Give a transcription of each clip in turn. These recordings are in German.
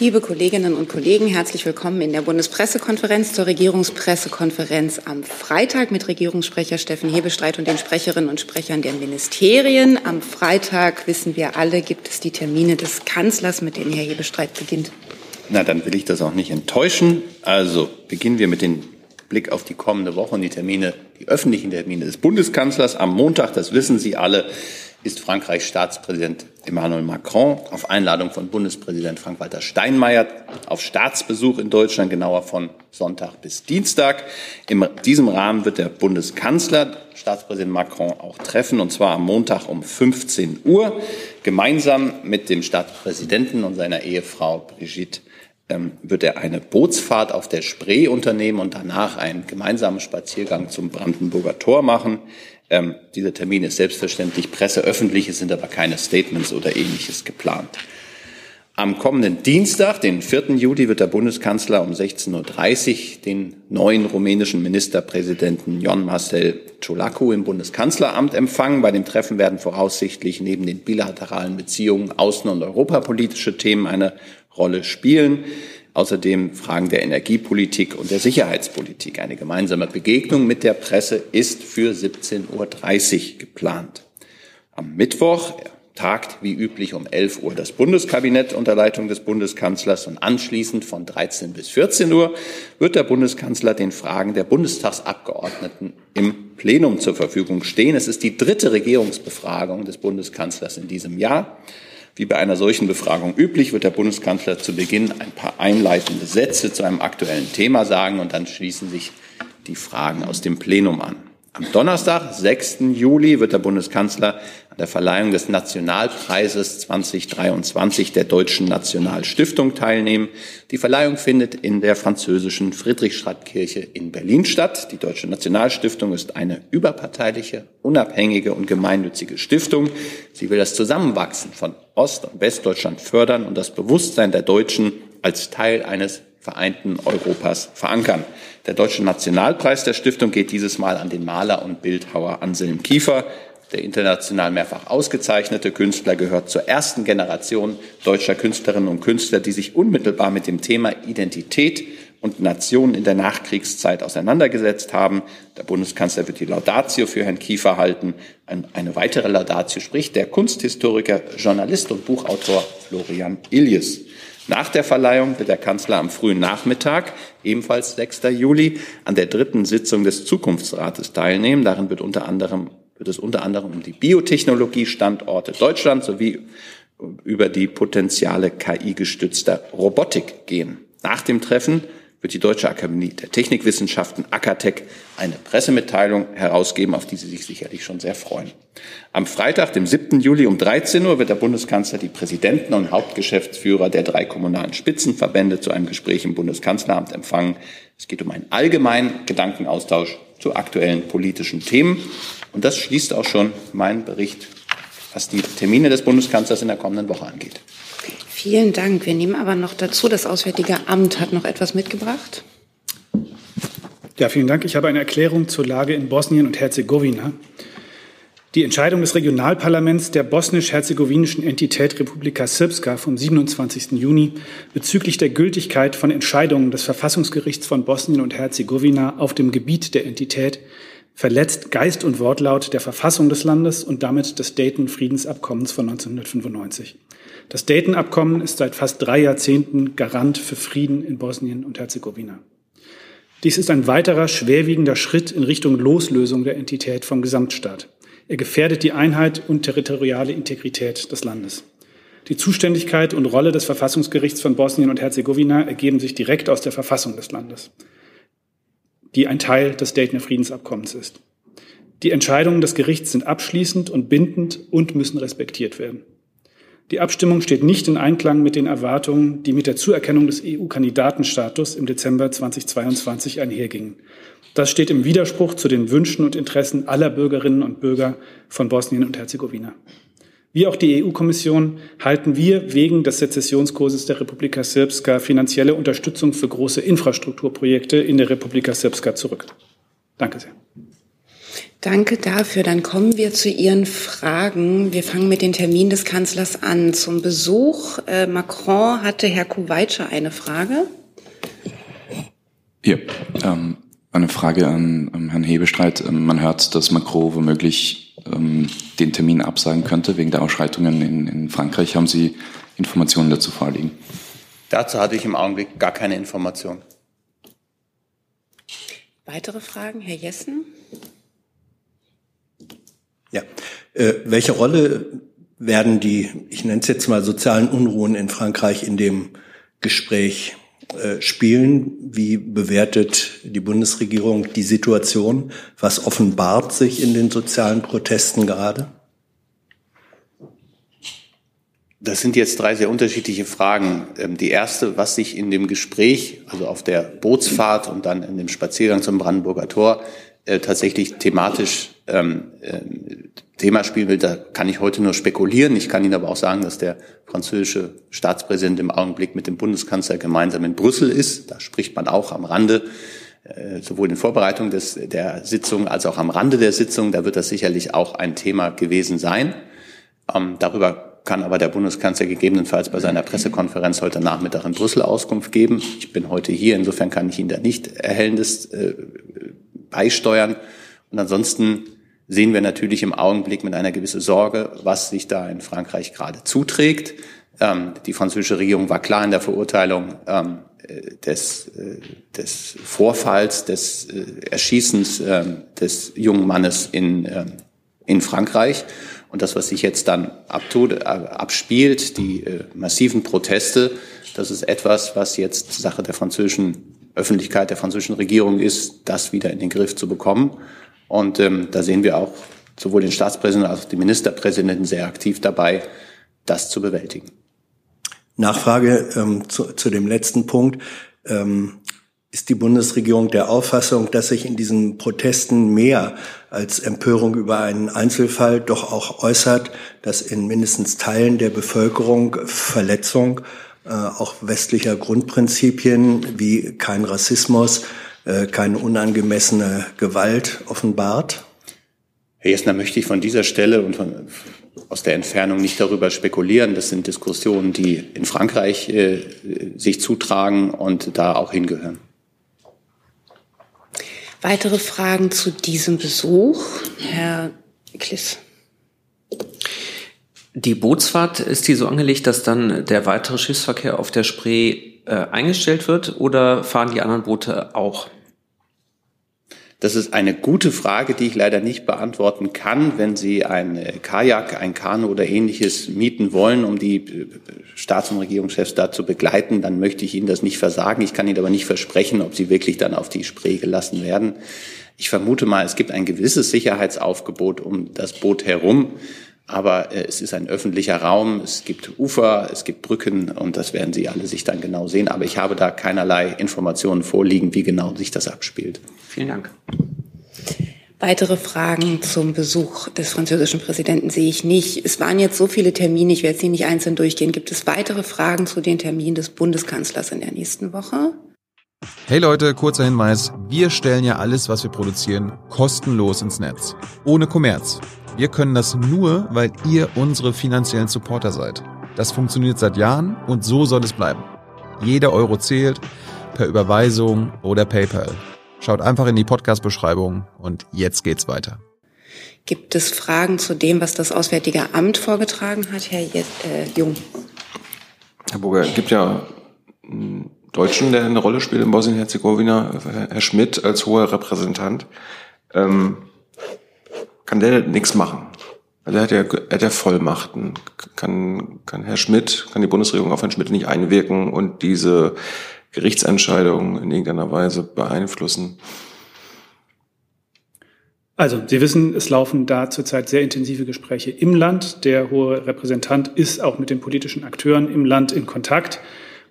Liebe Kolleginnen und Kollegen, herzlich willkommen in der Bundespressekonferenz zur Regierungspressekonferenz am Freitag mit Regierungssprecher Steffen Hebestreit und den Sprecherinnen und Sprechern der Ministerien. Am Freitag, wissen wir alle, gibt es die Termine des Kanzlers, mit denen Herr Hebestreit beginnt. Na, dann will ich das auch nicht enttäuschen. Also beginnen wir mit dem Blick auf die kommende Woche und die Termine, die öffentlichen Termine des Bundeskanzlers. Am Montag, das wissen Sie alle, ist Frankreichs Staatspräsident Emmanuel Macron auf Einladung von Bundespräsident Frank-Walter Steinmeier auf Staatsbesuch in Deutschland, genauer von Sonntag bis Dienstag. In diesem Rahmen wird der Bundeskanzler Staatspräsident Macron auch treffen, und zwar am Montag um 15 Uhr, gemeinsam mit dem Staatspräsidenten und seiner Ehefrau Brigitte ähm, wird er eine Bootsfahrt auf der Spree unternehmen und danach einen gemeinsamen Spaziergang zum Brandenburger Tor machen. Ähm, dieser Termin ist selbstverständlich presseöffentlich, es sind aber keine Statements oder ähnliches geplant. Am kommenden Dienstag, den 4. Juli, wird der Bundeskanzler um 16.30 Uhr den neuen rumänischen Ministerpräsidenten Jon Marcel Ciolacu im Bundeskanzleramt empfangen. Bei dem Treffen werden voraussichtlich neben den bilateralen Beziehungen außen- und europapolitische Themen eine Rolle spielen. Außerdem Fragen der Energiepolitik und der Sicherheitspolitik. Eine gemeinsame Begegnung mit der Presse ist für 17.30 Uhr geplant. Am Mittwoch tagt wie üblich um 11 Uhr das Bundeskabinett unter Leitung des Bundeskanzlers und anschließend von 13 bis 14 Uhr wird der Bundeskanzler den Fragen der Bundestagsabgeordneten im Plenum zur Verfügung stehen. Es ist die dritte Regierungsbefragung des Bundeskanzlers in diesem Jahr. Wie bei einer solchen Befragung üblich, wird der Bundeskanzler zu Beginn ein paar einleitende Sätze zu einem aktuellen Thema sagen und dann schließen sich die Fragen aus dem Plenum an. Am Donnerstag, 6. Juli, wird der Bundeskanzler an der Verleihung des Nationalpreises 2023 der Deutschen Nationalstiftung teilnehmen. Die Verleihung findet in der französischen Friedrichstadtkirche in Berlin statt. Die Deutsche Nationalstiftung ist eine überparteiliche, unabhängige und gemeinnützige Stiftung. Sie will das Zusammenwachsen von Ost- und Westdeutschland fördern und das Bewusstsein der Deutschen als Teil eines vereinten Europas verankern. Der Deutsche Nationalpreis der Stiftung geht dieses Mal an den Maler und Bildhauer Anselm Kiefer. Der international mehrfach ausgezeichnete Künstler gehört zur ersten Generation deutscher Künstlerinnen und Künstler, die sich unmittelbar mit dem Thema Identität und Nation in der Nachkriegszeit auseinandergesetzt haben. Der Bundeskanzler wird die Laudatio für Herrn Kiefer halten. Eine weitere Laudatio spricht der Kunsthistoriker, Journalist und Buchautor Florian Illies. Nach der Verleihung wird der Kanzler am frühen Nachmittag, ebenfalls 6. Juli, an der dritten Sitzung des Zukunftsrates teilnehmen. Darin wird, unter anderem, wird es unter anderem um die Biotechnologiestandorte Deutschlands sowie über die Potenziale KI-gestützter Robotik gehen. Nach dem Treffen wird die Deutsche Akademie der Technikwissenschaften, AKTEC, eine Pressemitteilung herausgeben, auf die Sie sich sicherlich schon sehr freuen. Am Freitag, dem 7. Juli um 13 Uhr wird der Bundeskanzler die Präsidenten und Hauptgeschäftsführer der drei kommunalen Spitzenverbände zu einem Gespräch im Bundeskanzleramt empfangen. Es geht um einen allgemeinen Gedankenaustausch zu aktuellen politischen Themen. Und das schließt auch schon meinen Bericht, was die Termine des Bundeskanzlers in der kommenden Woche angeht. Vielen Dank. Wir nehmen aber noch dazu, das Auswärtige Amt hat noch etwas mitgebracht. Ja, vielen Dank. Ich habe eine Erklärung zur Lage in Bosnien und Herzegowina. Die Entscheidung des Regionalparlaments der bosnisch-herzegowinischen Entität Republika Srpska vom 27. Juni bezüglich der Gültigkeit von Entscheidungen des Verfassungsgerichts von Bosnien und Herzegowina auf dem Gebiet der Entität verletzt Geist und Wortlaut der Verfassung des Landes und damit des Dayton-Friedensabkommens von 1995. Das Dayton-Abkommen ist seit fast drei Jahrzehnten Garant für Frieden in Bosnien und Herzegowina. Dies ist ein weiterer schwerwiegender Schritt in Richtung Loslösung der Entität vom Gesamtstaat. Er gefährdet die Einheit und territoriale Integrität des Landes. Die Zuständigkeit und Rolle des Verfassungsgerichts von Bosnien und Herzegowina ergeben sich direkt aus der Verfassung des Landes, die ein Teil des Daytoner Friedensabkommens ist. Die Entscheidungen des Gerichts sind abschließend und bindend und müssen respektiert werden. Die Abstimmung steht nicht in Einklang mit den Erwartungen, die mit der Zuerkennung des EU-Kandidatenstatus im Dezember 2022 einhergingen. Das steht im Widerspruch zu den Wünschen und Interessen aller Bürgerinnen und Bürger von Bosnien und Herzegowina. Wie auch die EU-Kommission halten wir wegen des Sezessionskurses der Republika Srpska finanzielle Unterstützung für große Infrastrukturprojekte in der Republika Srpska zurück. Danke sehr. Danke dafür. Dann kommen wir zu Ihren Fragen. Wir fangen mit dem Termin des Kanzlers an. Zum Besuch äh, Macron hatte Herr Kuwaitscher eine Frage. Hier, ähm, eine Frage an, an Herrn Hebestreit. Ähm, man hört, dass Macron womöglich den Termin absagen könnte wegen der Ausschreitungen in, in Frankreich. Haben Sie Informationen dazu vorliegen? Dazu hatte ich im Augenblick gar keine Informationen. Weitere Fragen, Herr Jessen? Ja. Äh, welche Rolle werden die, ich nenne es jetzt mal sozialen Unruhen in Frankreich in dem Gespräch spielen? Wie bewertet die Bundesregierung die Situation? Was offenbart sich in den sozialen Protesten gerade? Das sind jetzt drei sehr unterschiedliche Fragen. Ähm, die erste, was sich in dem Gespräch, also auf der Bootsfahrt und dann in dem Spaziergang zum Brandenburger Tor äh, tatsächlich thematisch ähm, äh, Thema spielen will, da kann ich heute nur spekulieren. Ich kann Ihnen aber auch sagen, dass der französische Staatspräsident im Augenblick mit dem Bundeskanzler gemeinsam in Brüssel ist. Da spricht man auch am Rande, äh, sowohl in Vorbereitung des, der Sitzung als auch am Rande der Sitzung. Da wird das sicherlich auch ein Thema gewesen sein. Ähm, darüber kann aber der Bundeskanzler gegebenenfalls bei seiner Pressekonferenz heute Nachmittag in Brüssel Auskunft geben. Ich bin heute hier, insofern kann ich Ihnen da nicht erhellendes äh, beisteuern. Und ansonsten sehen wir natürlich im Augenblick mit einer gewissen Sorge, was sich da in Frankreich gerade zuträgt. Ähm, die französische Regierung war klar in der Verurteilung ähm, des, äh, des Vorfalls, des äh, Erschießens äh, des jungen Mannes in, äh, in Frankreich. Und das, was sich jetzt dann abtut, äh, abspielt, die äh, massiven Proteste, das ist etwas, was jetzt Sache der französischen Öffentlichkeit der französischen Regierung ist, das wieder in den Griff zu bekommen. Und ähm, da sehen wir auch sowohl den Staatspräsidenten als auch den Ministerpräsidenten sehr aktiv dabei, das zu bewältigen. Nachfrage ähm, zu, zu dem letzten Punkt. Ähm, ist die Bundesregierung der Auffassung, dass sich in diesen Protesten mehr als Empörung über einen Einzelfall doch auch äußert, dass in mindestens Teilen der Bevölkerung Verletzung äh, auch westlicher Grundprinzipien wie kein Rassismus, äh, keine unangemessene Gewalt offenbart? Herr Jessner, möchte ich von dieser Stelle und von, aus der Entfernung nicht darüber spekulieren. Das sind Diskussionen, die in Frankreich äh, sich zutragen und da auch hingehören. Weitere Fragen zu diesem Besuch? Herr Kliss. Die Bootsfahrt, ist die so angelegt, dass dann der weitere Schiffsverkehr auf der Spree äh, eingestellt wird oder fahren die anderen Boote auch? Das ist eine gute Frage, die ich leider nicht beantworten kann. Wenn Sie ein äh, Kajak, ein Kanu oder ähnliches mieten wollen, um die äh, Staats- und Regierungschefs da zu begleiten, dann möchte ich Ihnen das nicht versagen. Ich kann Ihnen aber nicht versprechen, ob Sie wirklich dann auf die Spree gelassen werden. Ich vermute mal, es gibt ein gewisses Sicherheitsaufgebot um das Boot herum. Aber äh, es ist ein öffentlicher Raum, es gibt Ufer, es gibt Brücken und das werden Sie alle sich dann genau sehen. Aber ich habe da keinerlei Informationen vorliegen, wie genau sich das abspielt. Vielen Dank. Weitere Fragen zum Besuch des französischen Präsidenten sehe ich nicht. Es waren jetzt so viele Termine, ich werde sie nicht einzeln durchgehen. Gibt es weitere Fragen zu den Terminen des Bundeskanzlers in der nächsten Woche? Hey Leute, kurzer Hinweis. Wir stellen ja alles, was wir produzieren, kostenlos ins Netz. Ohne Kommerz. Wir können das nur, weil ihr unsere finanziellen Supporter seid. Das funktioniert seit Jahren und so soll es bleiben. Jeder Euro zählt, per Überweisung oder PayPal. Schaut einfach in die Podcast-Beschreibung und jetzt geht's weiter. Gibt es Fragen zu dem, was das Auswärtige Amt vorgetragen hat, Herr äh, Jung? Herr Burger, es gibt ja einen Deutschen, der eine Rolle spielt in Bosnien-Herzegowina, Herr Schmidt als hoher Repräsentant. Ähm, kann der nichts machen. Also er hat ja, er hat ja Vollmachten. Kann, kann Herr Schmidt, kann die Bundesregierung auf Herrn Schmidt nicht einwirken und diese Gerichtsentscheidung in irgendeiner Weise beeinflussen? Also, Sie wissen, es laufen da zurzeit sehr intensive Gespräche im Land. Der hohe Repräsentant ist auch mit den politischen Akteuren im Land in Kontakt.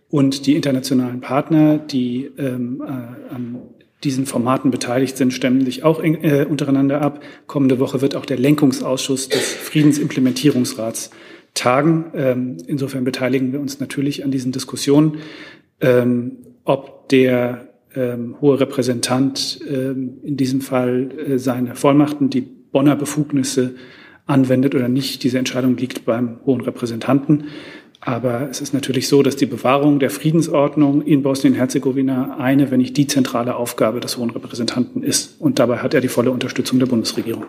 Und die internationalen Partner, die ähm, äh, diesen Formaten beteiligt sind, stemmen sich auch äh, untereinander ab. Kommende Woche wird auch der Lenkungsausschuss des Friedensimplementierungsrats tagen. Ähm, insofern beteiligen wir uns natürlich an diesen Diskussionen. Ähm, ob der ähm, hohe Repräsentant ähm, in diesem Fall äh, seine Vollmachten, die Bonner Befugnisse anwendet oder nicht. Diese Entscheidung liegt beim hohen Repräsentanten. Aber es ist natürlich so, dass die Bewahrung der Friedensordnung in Bosnien-Herzegowina eine, wenn nicht die zentrale Aufgabe des hohen Repräsentanten ist. Und dabei hat er die volle Unterstützung der Bundesregierung.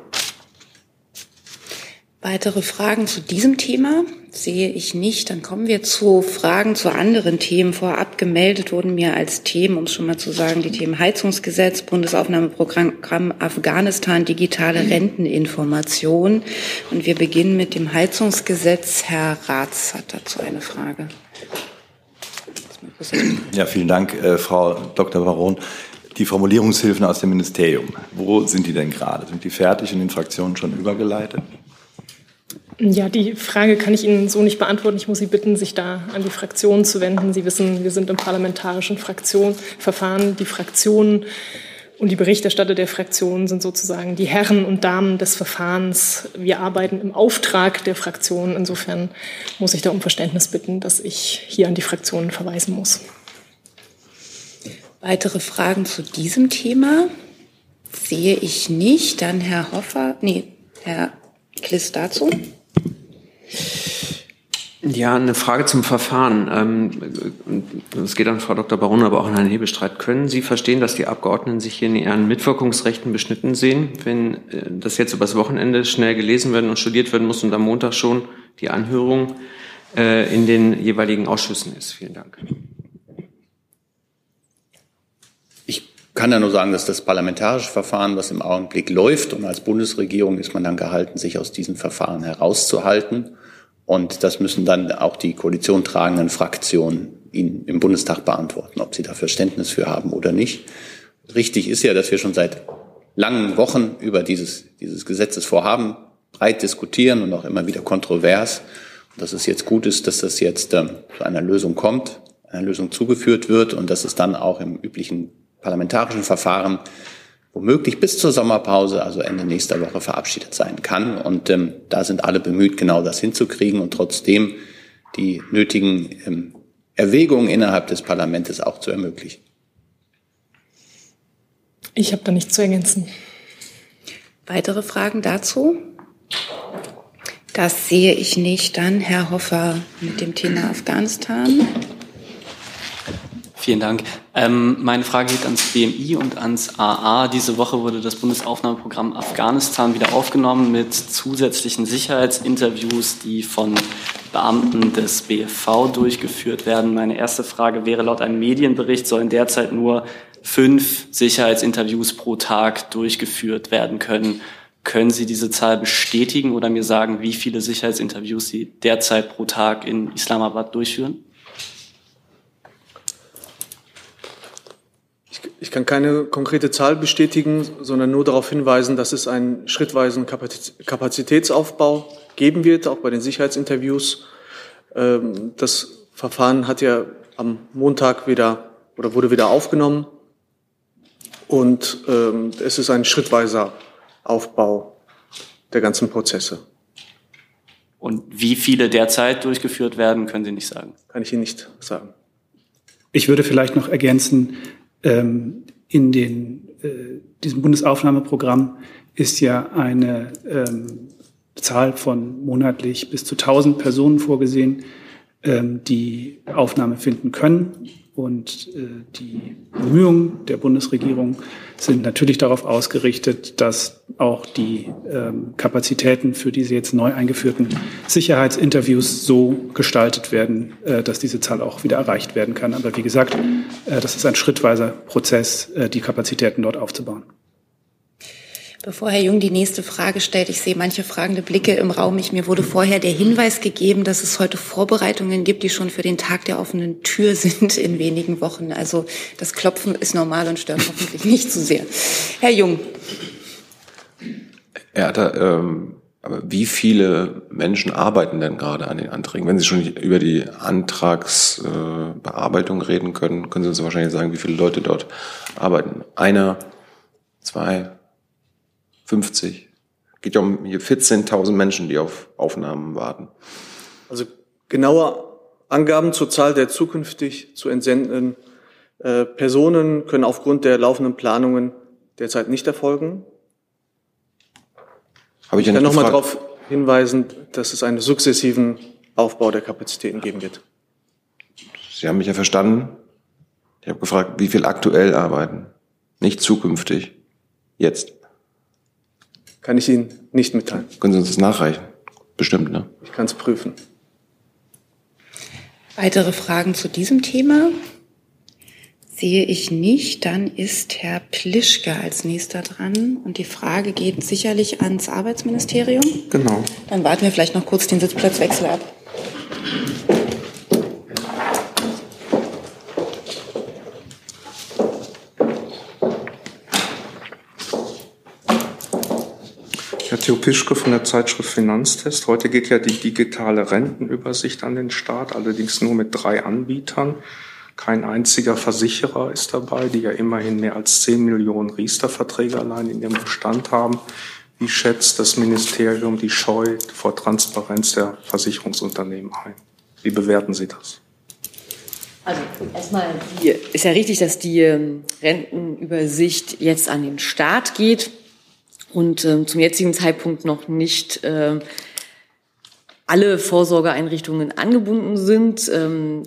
Weitere Fragen zu diesem Thema sehe ich nicht. Dann kommen wir zu Fragen zu anderen Themen. Vorab gemeldet wurden mir als Themen, um es schon mal zu sagen, die Themen Heizungsgesetz, Bundesaufnahmeprogramm Afghanistan, digitale Renteninformation. Und wir beginnen mit dem Heizungsgesetz. Herr Ratz hat dazu eine Frage. Ja, vielen Dank, äh, Frau Dr. Baron. Die Formulierungshilfen aus dem Ministerium, wo sind die denn gerade? Sind die fertig in den Fraktionen schon übergeleitet? Ja, die Frage kann ich Ihnen so nicht beantworten. Ich muss Sie bitten, sich da an die Fraktionen zu wenden. Sie wissen, wir sind im parlamentarischen Fraktionverfahren. Die Fraktionen und die Berichterstatter der Fraktionen sind sozusagen die Herren und Damen des Verfahrens. Wir arbeiten im Auftrag der Fraktionen. Insofern muss ich da um Verständnis bitten, dass ich hier an die Fraktionen verweisen muss. Weitere Fragen zu diesem Thema sehe ich nicht. Dann Herr Hoffer, nee, Herr Kliss dazu. Ja, eine Frage zum Verfahren. Ähm, es geht an Frau Dr. Baron, aber auch an Herrn Hebestreit. Können Sie verstehen, dass die Abgeordneten sich hier in ihren Mitwirkungsrechten beschnitten sehen, wenn äh, das jetzt übers Wochenende schnell gelesen werden und studiert werden muss und am Montag schon die Anhörung äh, in den jeweiligen Ausschüssen ist? Vielen Dank. Ich kann ja nur sagen, dass das parlamentarische Verfahren, was im Augenblick läuft, und als Bundesregierung ist man dann gehalten, sich aus diesem Verfahren herauszuhalten und das müssen dann auch die Koalition tragenden Fraktionen Ihnen im Bundestag beantworten, ob sie da Verständnis für haben oder nicht. Richtig ist ja, dass wir schon seit langen Wochen über dieses, dieses Gesetzesvorhaben breit diskutieren und auch immer wieder kontrovers. Und dass es jetzt gut ist, dass das jetzt ähm, zu einer Lösung kommt, einer Lösung zugeführt wird und dass es dann auch im üblichen parlamentarischen Verfahren womöglich bis zur Sommerpause, also Ende nächster Woche, verabschiedet sein kann. Und ähm, da sind alle bemüht, genau das hinzukriegen und trotzdem die nötigen ähm, Erwägungen innerhalb des Parlaments auch zu ermöglichen. Ich habe da nichts zu ergänzen. Weitere Fragen dazu? Das sehe ich nicht. Dann Herr Hoffer mit dem Thema Afghanistan. Vielen Dank. Ähm, meine Frage geht ans BMI und ans AA. Diese Woche wurde das Bundesaufnahmeprogramm Afghanistan wieder aufgenommen mit zusätzlichen Sicherheitsinterviews, die von Beamten des BFV durchgeführt werden. Meine erste Frage wäre, laut einem Medienbericht sollen derzeit nur fünf Sicherheitsinterviews pro Tag durchgeführt werden können. Können Sie diese Zahl bestätigen oder mir sagen, wie viele Sicherheitsinterviews Sie derzeit pro Tag in Islamabad durchführen? Ich kann keine konkrete Zahl bestätigen, sondern nur darauf hinweisen, dass es einen schrittweisen Kapazitätsaufbau geben wird, auch bei den Sicherheitsinterviews. Ähm, das Verfahren hat ja am Montag wieder oder wurde wieder aufgenommen. Und ähm, es ist ein schrittweiser Aufbau der ganzen Prozesse. Und wie viele derzeit durchgeführt werden, können Sie nicht sagen? Kann ich Ihnen nicht sagen. Ich würde vielleicht noch ergänzen, ähm, in den, äh, diesem Bundesaufnahmeprogramm ist ja eine ähm, Zahl von monatlich bis zu 1000 Personen vorgesehen, ähm, die Aufnahme finden können. Und äh, die Bemühungen der Bundesregierung sind natürlich darauf ausgerichtet, dass auch die ähm, Kapazitäten für diese jetzt neu eingeführten Sicherheitsinterviews so gestaltet werden, äh, dass diese Zahl auch wieder erreicht werden kann. Aber wie gesagt, äh, das ist ein schrittweiser Prozess, äh, die Kapazitäten dort aufzubauen. Bevor Herr Jung die nächste Frage stellt, ich sehe manche fragende Blicke im Raum. Ich, mir wurde vorher der Hinweis gegeben, dass es heute Vorbereitungen gibt, die schon für den Tag der offenen Tür sind in wenigen Wochen. Also das Klopfen ist normal und stört hoffentlich nicht zu sehr. Herr Jung. Ja, da, ähm, aber wie viele Menschen arbeiten denn gerade an den Anträgen? Wenn Sie schon über die Antragsbearbeitung äh, reden können, können Sie uns wahrscheinlich sagen, wie viele Leute dort arbeiten. Einer, zwei, 50. Geht ja um hier 14.000 Menschen, die auf Aufnahmen warten. Also genaue Angaben zur Zahl der zukünftig zu entsendenden Äh, Personen können aufgrund der laufenden Planungen derzeit nicht erfolgen. Habe ich ich ja kann nicht nochmal gefragt. darauf hinweisen, dass es einen sukzessiven Aufbau der Kapazitäten geben wird. Sie haben mich ja verstanden. Ich habe gefragt, wie viel aktuell arbeiten, nicht zukünftig. Jetzt. Kann ich Ihnen nicht mitteilen. Können Sie uns das nachreichen? Bestimmt, ne? Ich kann es prüfen. Weitere Fragen zu diesem Thema? Sehe ich nicht. Dann ist Herr Plischke als nächster dran. Und die Frage geht sicherlich ans Arbeitsministerium. Genau. Dann warten wir vielleicht noch kurz den Sitzplatzwechsel ab. Theo Pischke von der Zeitschrift Finanztest. Heute geht ja die digitale Rentenübersicht an den Start, allerdings nur mit drei Anbietern. Kein einziger Versicherer ist dabei, die ja immerhin mehr als 10 Millionen Riester-Verträge allein in ihrem Bestand haben. Wie schätzt das Ministerium die Scheu vor Transparenz der Versicherungsunternehmen ein? Wie bewerten Sie das? Also erstmal die, ist ja richtig, dass die ähm, Rentenübersicht jetzt an den Start geht und ähm, zum jetzigen Zeitpunkt noch nicht ähm, alle Vorsorgeeinrichtungen angebunden sind. Ähm,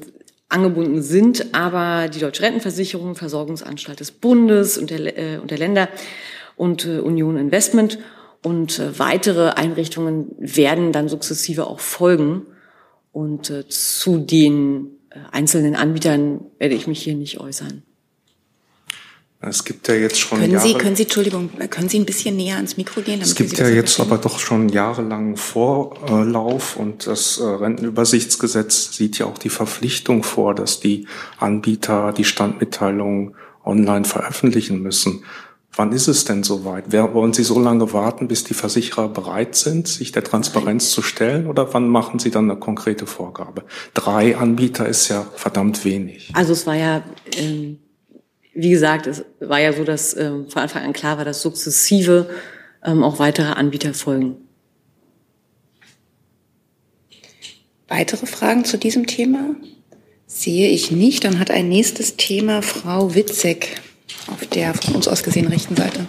angebunden sind aber die Deutsche Rentenversicherung, Versorgungsanstalt des Bundes und der, äh, und der Länder und äh, Union Investment und äh, weitere Einrichtungen werden dann sukzessive auch folgen. Und äh, zu den äh, einzelnen Anbietern werde ich mich hier nicht äußern. Es gibt ja jetzt schon Können Jahre, Sie, können Sie, Entschuldigung, können Sie ein bisschen näher ans Mikro gehen? es gibt Sie ja jetzt verstehen? aber doch schon jahrelangen Vorlauf und das äh, Rentenübersichtsgesetz sieht ja auch die Verpflichtung vor, dass die Anbieter die Standmitteilungen online veröffentlichen müssen. Wann ist es denn soweit? Wer, wollen Sie so lange warten, bis die Versicherer bereit sind, sich der Transparenz zu stellen? Oder wann machen Sie dann eine konkrete Vorgabe? Drei Anbieter ist ja verdammt wenig. Also es war ja, ähm, wie gesagt, es war ja so, dass ähm, von Anfang an klar war, dass sukzessive ähm, auch weitere Anbieter folgen. Weitere Fragen zu diesem Thema? Sehe ich nicht. Dann hat ein nächstes Thema Frau Witzek auf der von uns aus gesehen rechten Seite.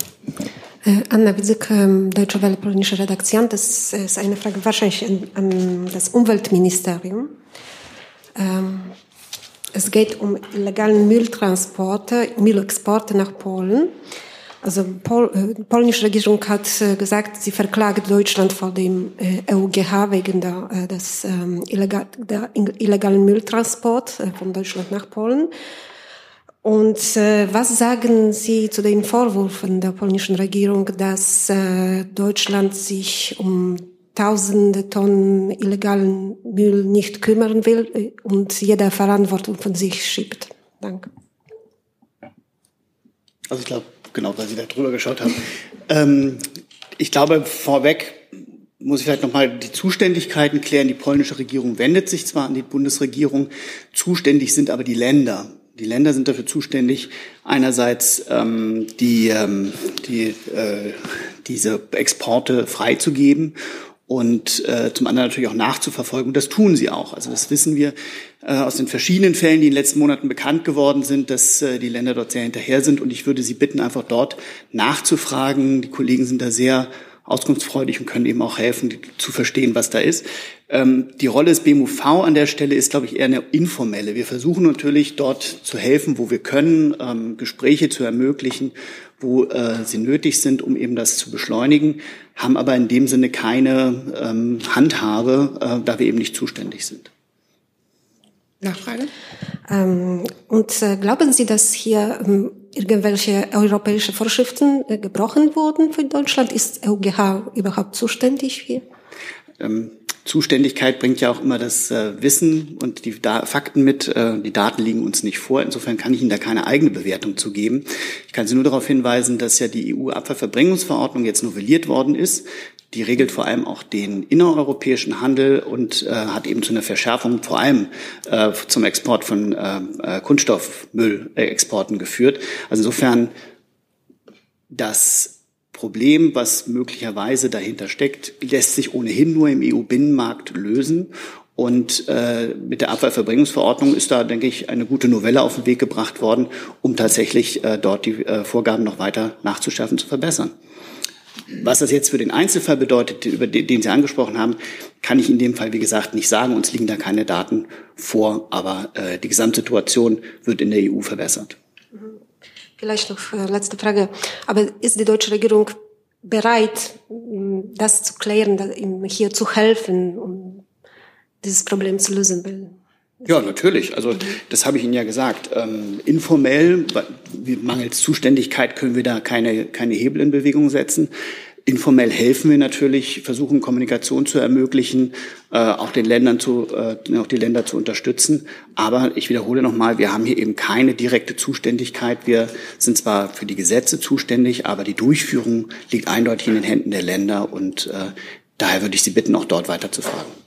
Äh, Anna Witzek, ähm, Deutsche Welle, polnische Redaktion. Das ist eine Frage wahrscheinlich an, an das Umweltministerium. Es geht um illegalen Mülltransporte, Müllexporte nach Polen. Also Pol, äh, die polnische Regierung hat äh, gesagt, sie verklagt Deutschland vor dem äh, EuGH wegen der, des ähm, der illegalen Mülltransport von Deutschland nach Polen. Und was sagen Sie zu den Vorwürfen der polnischen Regierung, dass Deutschland sich um tausende Tonnen illegalen Müll nicht kümmern will äh, und jeder Verantwortung von sich schiebt? Danke. Also ich glaube, genau, weil Sie da drüber geschaut haben. Ähm, ich glaube, vorweg muss ich vielleicht nochmal die Zuständigkeiten klären. Die polnische Regierung wendet sich zwar an die Bundesregierung, zuständig sind aber die Länder. Die Länder sind dafür zuständig, einerseits ähm, die, ähm, die, äh, diese Exporte freizugeben und äh, zum anderen natürlich auch nachzuverfolgen. Und das tun sie auch. Also das wissen wir äh, aus den verschiedenen Fällen, die in den letzten Monaten bekannt geworden sind, dass äh, die Länder dort sehr hinterher sind. Und ich würde Sie bitten, einfach dort nachzufragen. Die Kollegen sind da sehr auskunftsfreudig und können eben auch helfen, zu verstehen, was da ist. Ähm, die Rolle des BMUV an der Stelle ist, glaube ich, eher eine informelle. Wir versuchen natürlich dort zu helfen, wo wir können, ähm, Gespräche zu ermöglichen, wo äh, sie nötig sind, um eben das zu beschleunigen, haben aber in dem Sinne keine ähm, Handhabe, äh, da wir eben nicht zuständig sind. Nachfrage? Ähm, und äh, glauben Sie, dass hier ähm, irgendwelche europäische Vorschriften äh, gebrochen wurden für Deutschland? Ist EuGH überhaupt zuständig hier? Ähm, Zuständigkeit bringt ja auch immer das äh, Wissen und die da Fakten mit. Äh, die Daten liegen uns nicht vor. Insofern kann ich Ihnen da keine eigene Bewertung zu geben. Ich kann Sie nur darauf hinweisen, dass ja die EU-Abfallverbringungsverordnung jetzt novelliert worden ist. Die regelt vor allem auch den innereuropäischen Handel und äh, hat eben zu einer Verschärfung vor allem äh, zum Export von äh, Kunststoffmüllexporten geführt. Also insofern das Problem, was möglicherweise dahinter steckt, lässt sich ohnehin nur im EU-Binnenmarkt lösen. Und äh, mit der Abfallverbringungsverordnung ist da, denke ich, eine gute Novelle auf den Weg gebracht worden, um tatsächlich äh, dort die äh, Vorgaben noch weiter nachzuschärfen, zu verbessern. Was das jetzt für den Einzelfall bedeutet, über den, den Sie angesprochen haben, kann ich in dem Fall, wie gesagt, nicht sagen. Uns liegen da keine Daten vor, aber äh, die Gesamtsituation wird in der EU verbessert. Vielleicht noch äh, letzte Frage. Aber ist die deutsche Regierung bereit, das zu klären, hier zu helfen, um dieses Problem zu lösen? Ja, natürlich. Also das habe ich Ihnen ja gesagt. Ähm, informell, mangels Zuständigkeit können wir da keine, keine Hebel in Bewegung setzen. Informell helfen wir natürlich, versuchen Kommunikation zu ermöglichen, äh, auch den Ländern zu, äh, auch die Länder zu unterstützen. Aber ich wiederhole nochmal, wir haben hier eben keine direkte Zuständigkeit. Wir sind zwar für die Gesetze zuständig, aber die Durchführung liegt eindeutig in den Händen der Länder und äh, daher würde ich Sie bitten, auch dort weiter zu fragen.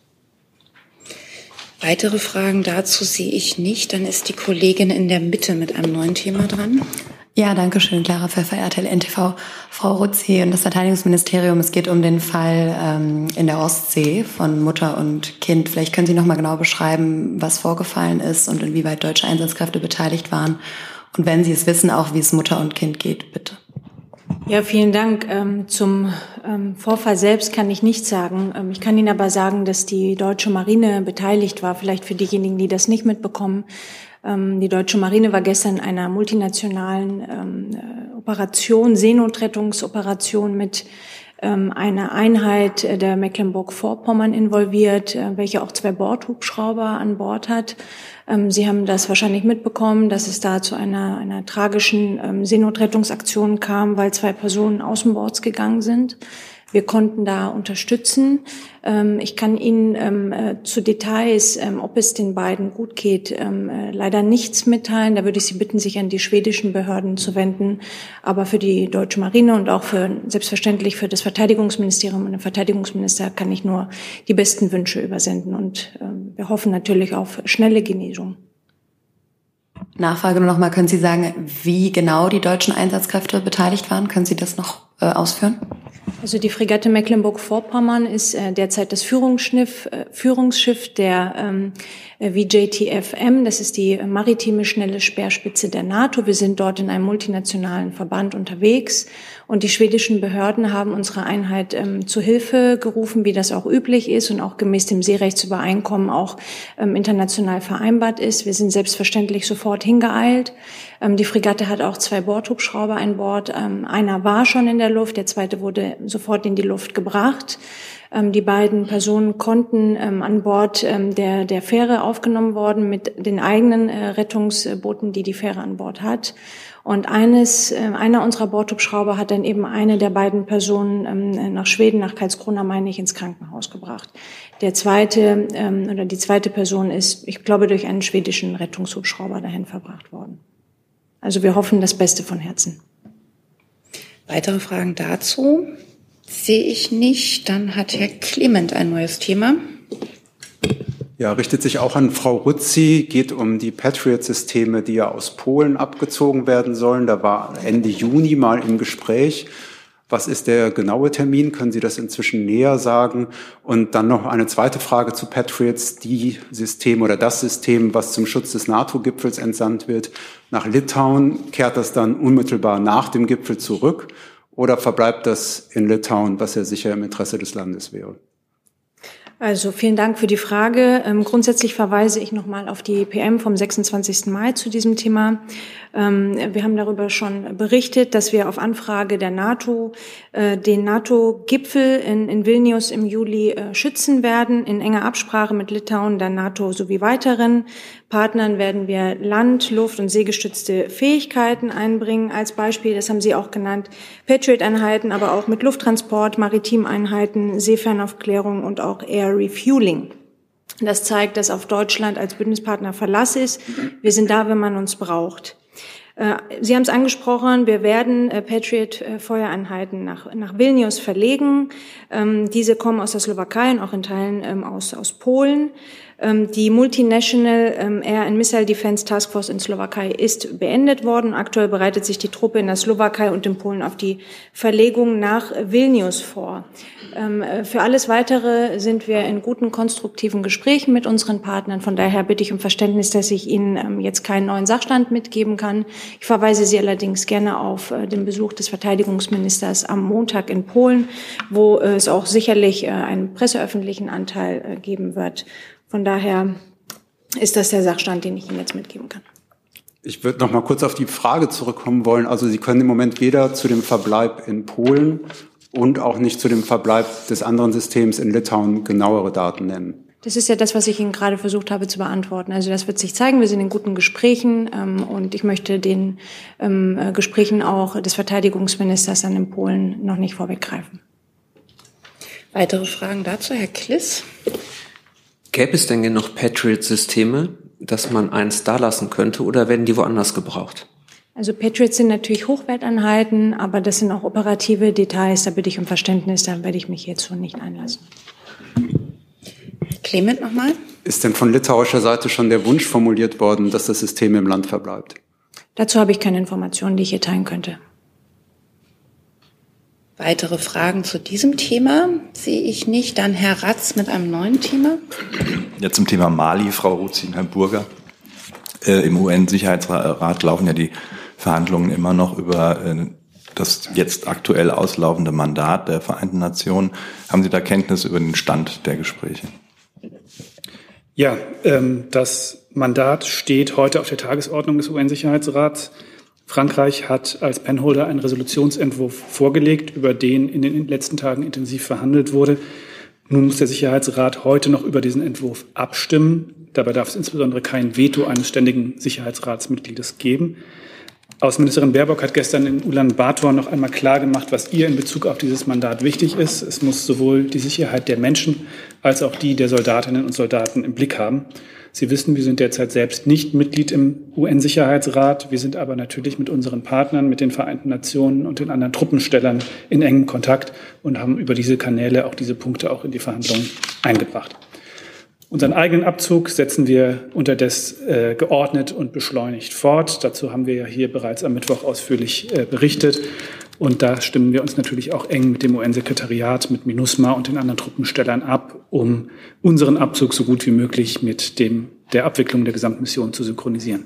Weitere Fragen dazu sehe ich nicht. Dann ist die Kollegin in der Mitte mit einem neuen Thema dran. Ja, danke schön, Clara Pfeffer, RTL NTV. Frau Ruzzi und das Verteidigungsministerium, es geht um den Fall ähm, in der Ostsee von Mutter und Kind. Vielleicht können Sie noch mal genau beschreiben, was vorgefallen ist und inwieweit deutsche Einsatzkräfte beteiligt waren. Und wenn Sie es wissen, auch wie es Mutter und Kind geht, bitte. Ja, vielen Dank. Ähm, zum ähm, Vorfall selbst kann ich nichts sagen. Ähm, ich kann Ihnen aber sagen, dass die deutsche Marine beteiligt war. Vielleicht für diejenigen, die das nicht mitbekommen. Die deutsche Marine war gestern in einer multinationalen Operation, Seenotrettungsoperation mit einer Einheit der Mecklenburg-Vorpommern involviert, äh, welche auch zwei Bordhubschrauber an Bord hat. Ähm, Sie haben das wahrscheinlich mitbekommen, dass es da zu einer, einer tragischen ähm, Seenotrettungsaktion kam, weil zwei Personen außenbords gegangen sind. Wir konnten da unterstützen. Ähm, ich kann Ihnen ähm, äh, zu Details, ähm, ob es den beiden gut geht, äh, leider nichts mitteilen. Da würde ich Sie bitten, sich an die schwedischen Behörden zu wenden. Aber für die deutsche Marine und auch für selbstverständlich für das Verteidigungsministerium und den Verteidigungsminister kann ich nur die besten Wünsche übersenden. Und wir hoffen natürlich auf schnelle Genesung. Nachfrage nur noch mal, können Sie sagen, wie genau die deutschen Einsatzkräfte beteiligt waren? Können Sie das noch äh, ausführen? Also die Fregatte Mecklenburg-Vorpommern ist äh, derzeit das Führungsschiff, äh, Führungsschiff der ähm, äh, VJTFM. Das ist die maritime schnelle Speerspitze der NATO. Wir sind dort in einem multinationalen Verband unterwegs und die schwedischen Behörden haben unsere Einheit ähm, zu Hilfe gerufen, wie das auch üblich ist und auch gemäß dem Seerechtsübereinkommen auch ähm, international vereinbart ist. Wir sind selbstverständlich sofort hingeeilt. Ähm, die Fregatte hat auch zwei Bordhubschrauber an Bord. Ähm, einer war schon in der Luft, der zweite wurde sofort in die Luft gebracht. Ähm, die beiden Personen konnten an Bord der, der Fähre aufgenommen worden mit den eigenen äh, Rettungsbooten, die die Fähre an Bord hat. Und eines, äh, einer unserer Bordhubschrauber hat dann eben eine der beiden Personen nach Schweden, nach Karlskrona, meine ich, ins Krankenhaus gebracht. Der zweite oder die zweite Person ist, ich glaube, durch einen schwedischen Rettungshubschrauber dahin verbracht worden. Also wir hoffen das Beste von Herzen. Weitere Fragen dazu sehe ich nicht. Dann hat Herr Clement ein neues Thema. Ja, richtet sich auch an Frau Ruzzi, geht um die Patriot-Systeme, die ja aus Polen abgezogen werden sollen. Da war Ende Juni mal im Gespräch. Was ist der genaue Termin? Können Sie das inzwischen näher sagen? Und dann noch eine zweite Frage zu Patriots, die System oder das System, was zum Schutz des NATO-Gipfels entsandt wird. Nach Litauen kehrt das dann unmittelbar nach dem Gipfel zurück oder verbleibt das in Litauen, was ja sicher im Interesse des Landes wäre? Also vielen Dank für die Frage. Ähm, grundsätzlich verweise ich nochmal auf die PM vom 26. Mai zu diesem Thema. Ähm, wir haben darüber schon berichtet, dass wir auf Anfrage der NATO äh, den NATO-Gipfel in, in, Vilnius im Juli äh, schützen werden, in enger Absprache mit Litauen, der NATO sowie weiteren Partnern werden wir Land-, Luft- und seegestützte Fähigkeiten einbringen. Als Beispiel, das haben Sie auch genannt, Patriot-Einheiten, aber auch mit Lufttransport, Maritimeinheiten, Seefernaufklärung und auch Air Refueling. Das zeigt, dass auf Deutschland als Bündnispartner Verlass ist. Wir sind da, wenn man uns braucht. Äh, Sie haben es angesprochen, wir werden äh, Patriot-Feuereinheiten nach, nach Vilnius verlegen. Ähm, diese kommen aus der Slowakei und auch in Teilen ähm, aus, aus Polen. Ähm, die Multinational Air and Missile Defense Task Force in Slowakei ist beendet worden. Aktuell bereitet sich die Truppe in der Slowakei und in Polen auf die Verlegung nach Vilnius vor. Äh, für alles Weitere sind wir in guten, konstruktiven Gesprächen mit unseren Partnern. Von daher bitte ich um Verständnis, dass ich Ihnen jetzt keinen neuen Sachstand mitgeben kann. Ich verweise Sie allerdings gerne auf äh, den Besuch des Verteidigungsministers am Montag in Polen, wo es auch sicherlich äh, einen presseöffentlichen Anteil geben wird. Von daher ist das der Sachstand, den ich Ihnen jetzt mitgeben kann. Ich würde noch mal kurz auf die Frage zurückkommen wollen. Also Sie können im Moment weder zu dem Verbleib in Polen und auch nicht zu dem Verbleib des anderen Systems in Litauen genauere Daten nennen. Das ist ja das, was ich Ihnen gerade versucht habe zu beantworten. Also das wird sich zeigen. Wir sind in guten Gesprächen ähm, und ich möchte den ähm, äh, Gesprächen auch des Verteidigungsministers dann in Polen noch nicht vorweggreifen. Weitere Fragen dazu, Herr Kliss? Gäbe es denn genug Patriot-Systeme, dass man eins da lassen könnte oder werden die woanders gebraucht? Also Patriots sind natürlich Hochwerteinheiten, aber das sind auch operative Details. Da bitte ich um Verständnis, da werde ich mich hierzu nicht einlassen. Clement nochmal. Ist denn von litauischer Seite schon der Wunsch formuliert worden, dass das System im Land verbleibt? Dazu habe ich keine Informationen, die ich hier teilen könnte. Weitere Fragen zu diesem Thema sehe ich nicht. Dann Herr Ratz mit einem neuen Thema. Ja, zum Thema Mali, Frau Ruzin, Herr Burger. Äh, Im UN-Sicherheitsrat laufen ja die Verhandlungen immer noch über äh, das jetzt aktuell auslaufende Mandat der Vereinten Nationen. Haben Sie da Kenntnis über den Stand der Gespräche? Ja, ähm, das Mandat steht heute auf der Tagesordnung des UN-Sicherheitsrats. Frankreich hat als Penholder einen Resolutionsentwurf vorgelegt, über den in den letzten Tagen intensiv verhandelt wurde. Nun muss der Sicherheitsrat heute noch über diesen Entwurf abstimmen. Dabei darf es insbesondere kein Veto eines ständigen Sicherheitsratsmitgliedes geben. Außenministerin Baerbock hat gestern in Ulaanbaatar noch einmal klargemacht, was ihr in Bezug auf dieses Mandat wichtig ist. Es muss sowohl die Sicherheit der Menschen als auch die der Soldatinnen und Soldaten im Blick haben. Sie wissen, wir sind derzeit selbst nicht Mitglied im UN-Sicherheitsrat. Wir sind aber natürlich mit unseren Partnern, mit den Vereinten Nationen und den anderen Truppenstellern in engem Kontakt und haben über diese Kanäle auch diese Punkte auch in die Verhandlungen eingebracht. Unseren eigenen Abzug setzen wir unterdes äh, geordnet und beschleunigt fort. Dazu haben wir ja hier bereits am Mittwoch ausführlich äh, berichtet. Und da stimmen wir uns natürlich auch eng mit dem UN-Sekretariat, mit MINUSMA und den anderen Truppenstellern ab, um unseren Abzug so gut wie möglich mit dem, der Abwicklung der Gesamtmission zu synchronisieren.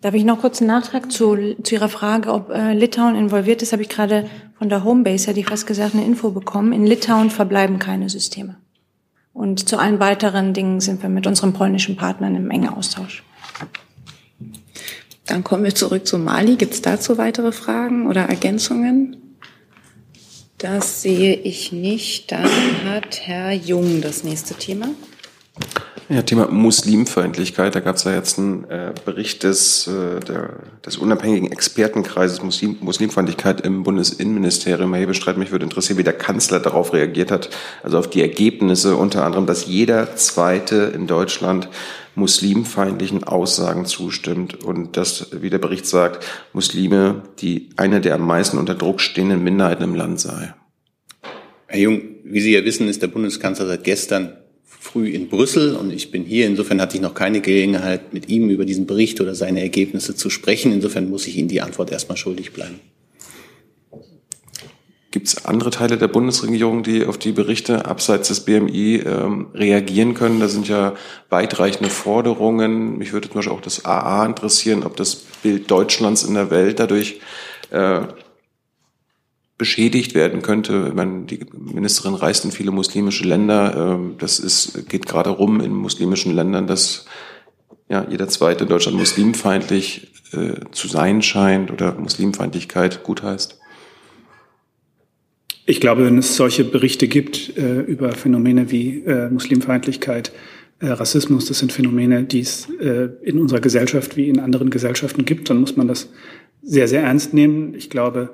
Darf ich noch kurz einen Nachtrag zu, zu Ihrer Frage, ob äh, Litauen involviert ist? Habe ich gerade von der Homebase, hätte ich fast gesagt, eine Info bekommen. In Litauen verbleiben keine Systeme. Und zu allen weiteren Dingen sind wir mit unseren polnischen Partnern im engen Austausch. Dann kommen wir zurück zu Mali. Gibt es dazu weitere Fragen oder Ergänzungen? Das sehe ich nicht. Dann hat Herr Jung das nächste Thema. Ja, Thema Muslimfeindlichkeit. Da gab es ja jetzt einen äh, Bericht des, äh, der, des unabhängigen Expertenkreises Muslim, Muslimfeindlichkeit im Bundesinnenministerium. Herr Hebestreit, mich würde interessieren, wie der Kanzler darauf reagiert hat. Also auf die Ergebnisse unter anderem, dass jeder Zweite in Deutschland muslimfeindlichen Aussagen zustimmt und dass, wie der Bericht sagt, Muslime die eine der am meisten unter Druck stehenden Minderheiten im Land sei. Herr Jung, wie Sie ja wissen, ist der Bundeskanzler seit gestern früh in Brüssel und ich bin hier. Insofern hatte ich noch keine Gelegenheit, mit ihm über diesen Bericht oder seine Ergebnisse zu sprechen. Insofern muss ich Ihnen die Antwort erstmal schuldig bleiben. Gibt es andere Teile der Bundesregierung, die auf die Berichte abseits des BMI ähm, reagieren können? Da sind ja weitreichende Forderungen. Mich würde zum Beispiel auch das AA interessieren, ob das Bild Deutschlands in der Welt dadurch äh, beschädigt werden könnte. Meine, die Ministerin reist in viele muslimische Länder. Ähm, das ist, geht gerade rum in muslimischen Ländern, dass ja, jeder zweite in Deutschland muslimfeindlich äh, zu sein scheint oder Muslimfeindlichkeit gutheißt. Ich glaube, wenn es solche Berichte gibt äh, über Phänomene wie äh, Muslimfeindlichkeit, äh, Rassismus, das sind Phänomene, die es äh, in unserer Gesellschaft wie in anderen Gesellschaften gibt, dann muss man das sehr, sehr ernst nehmen. Ich glaube,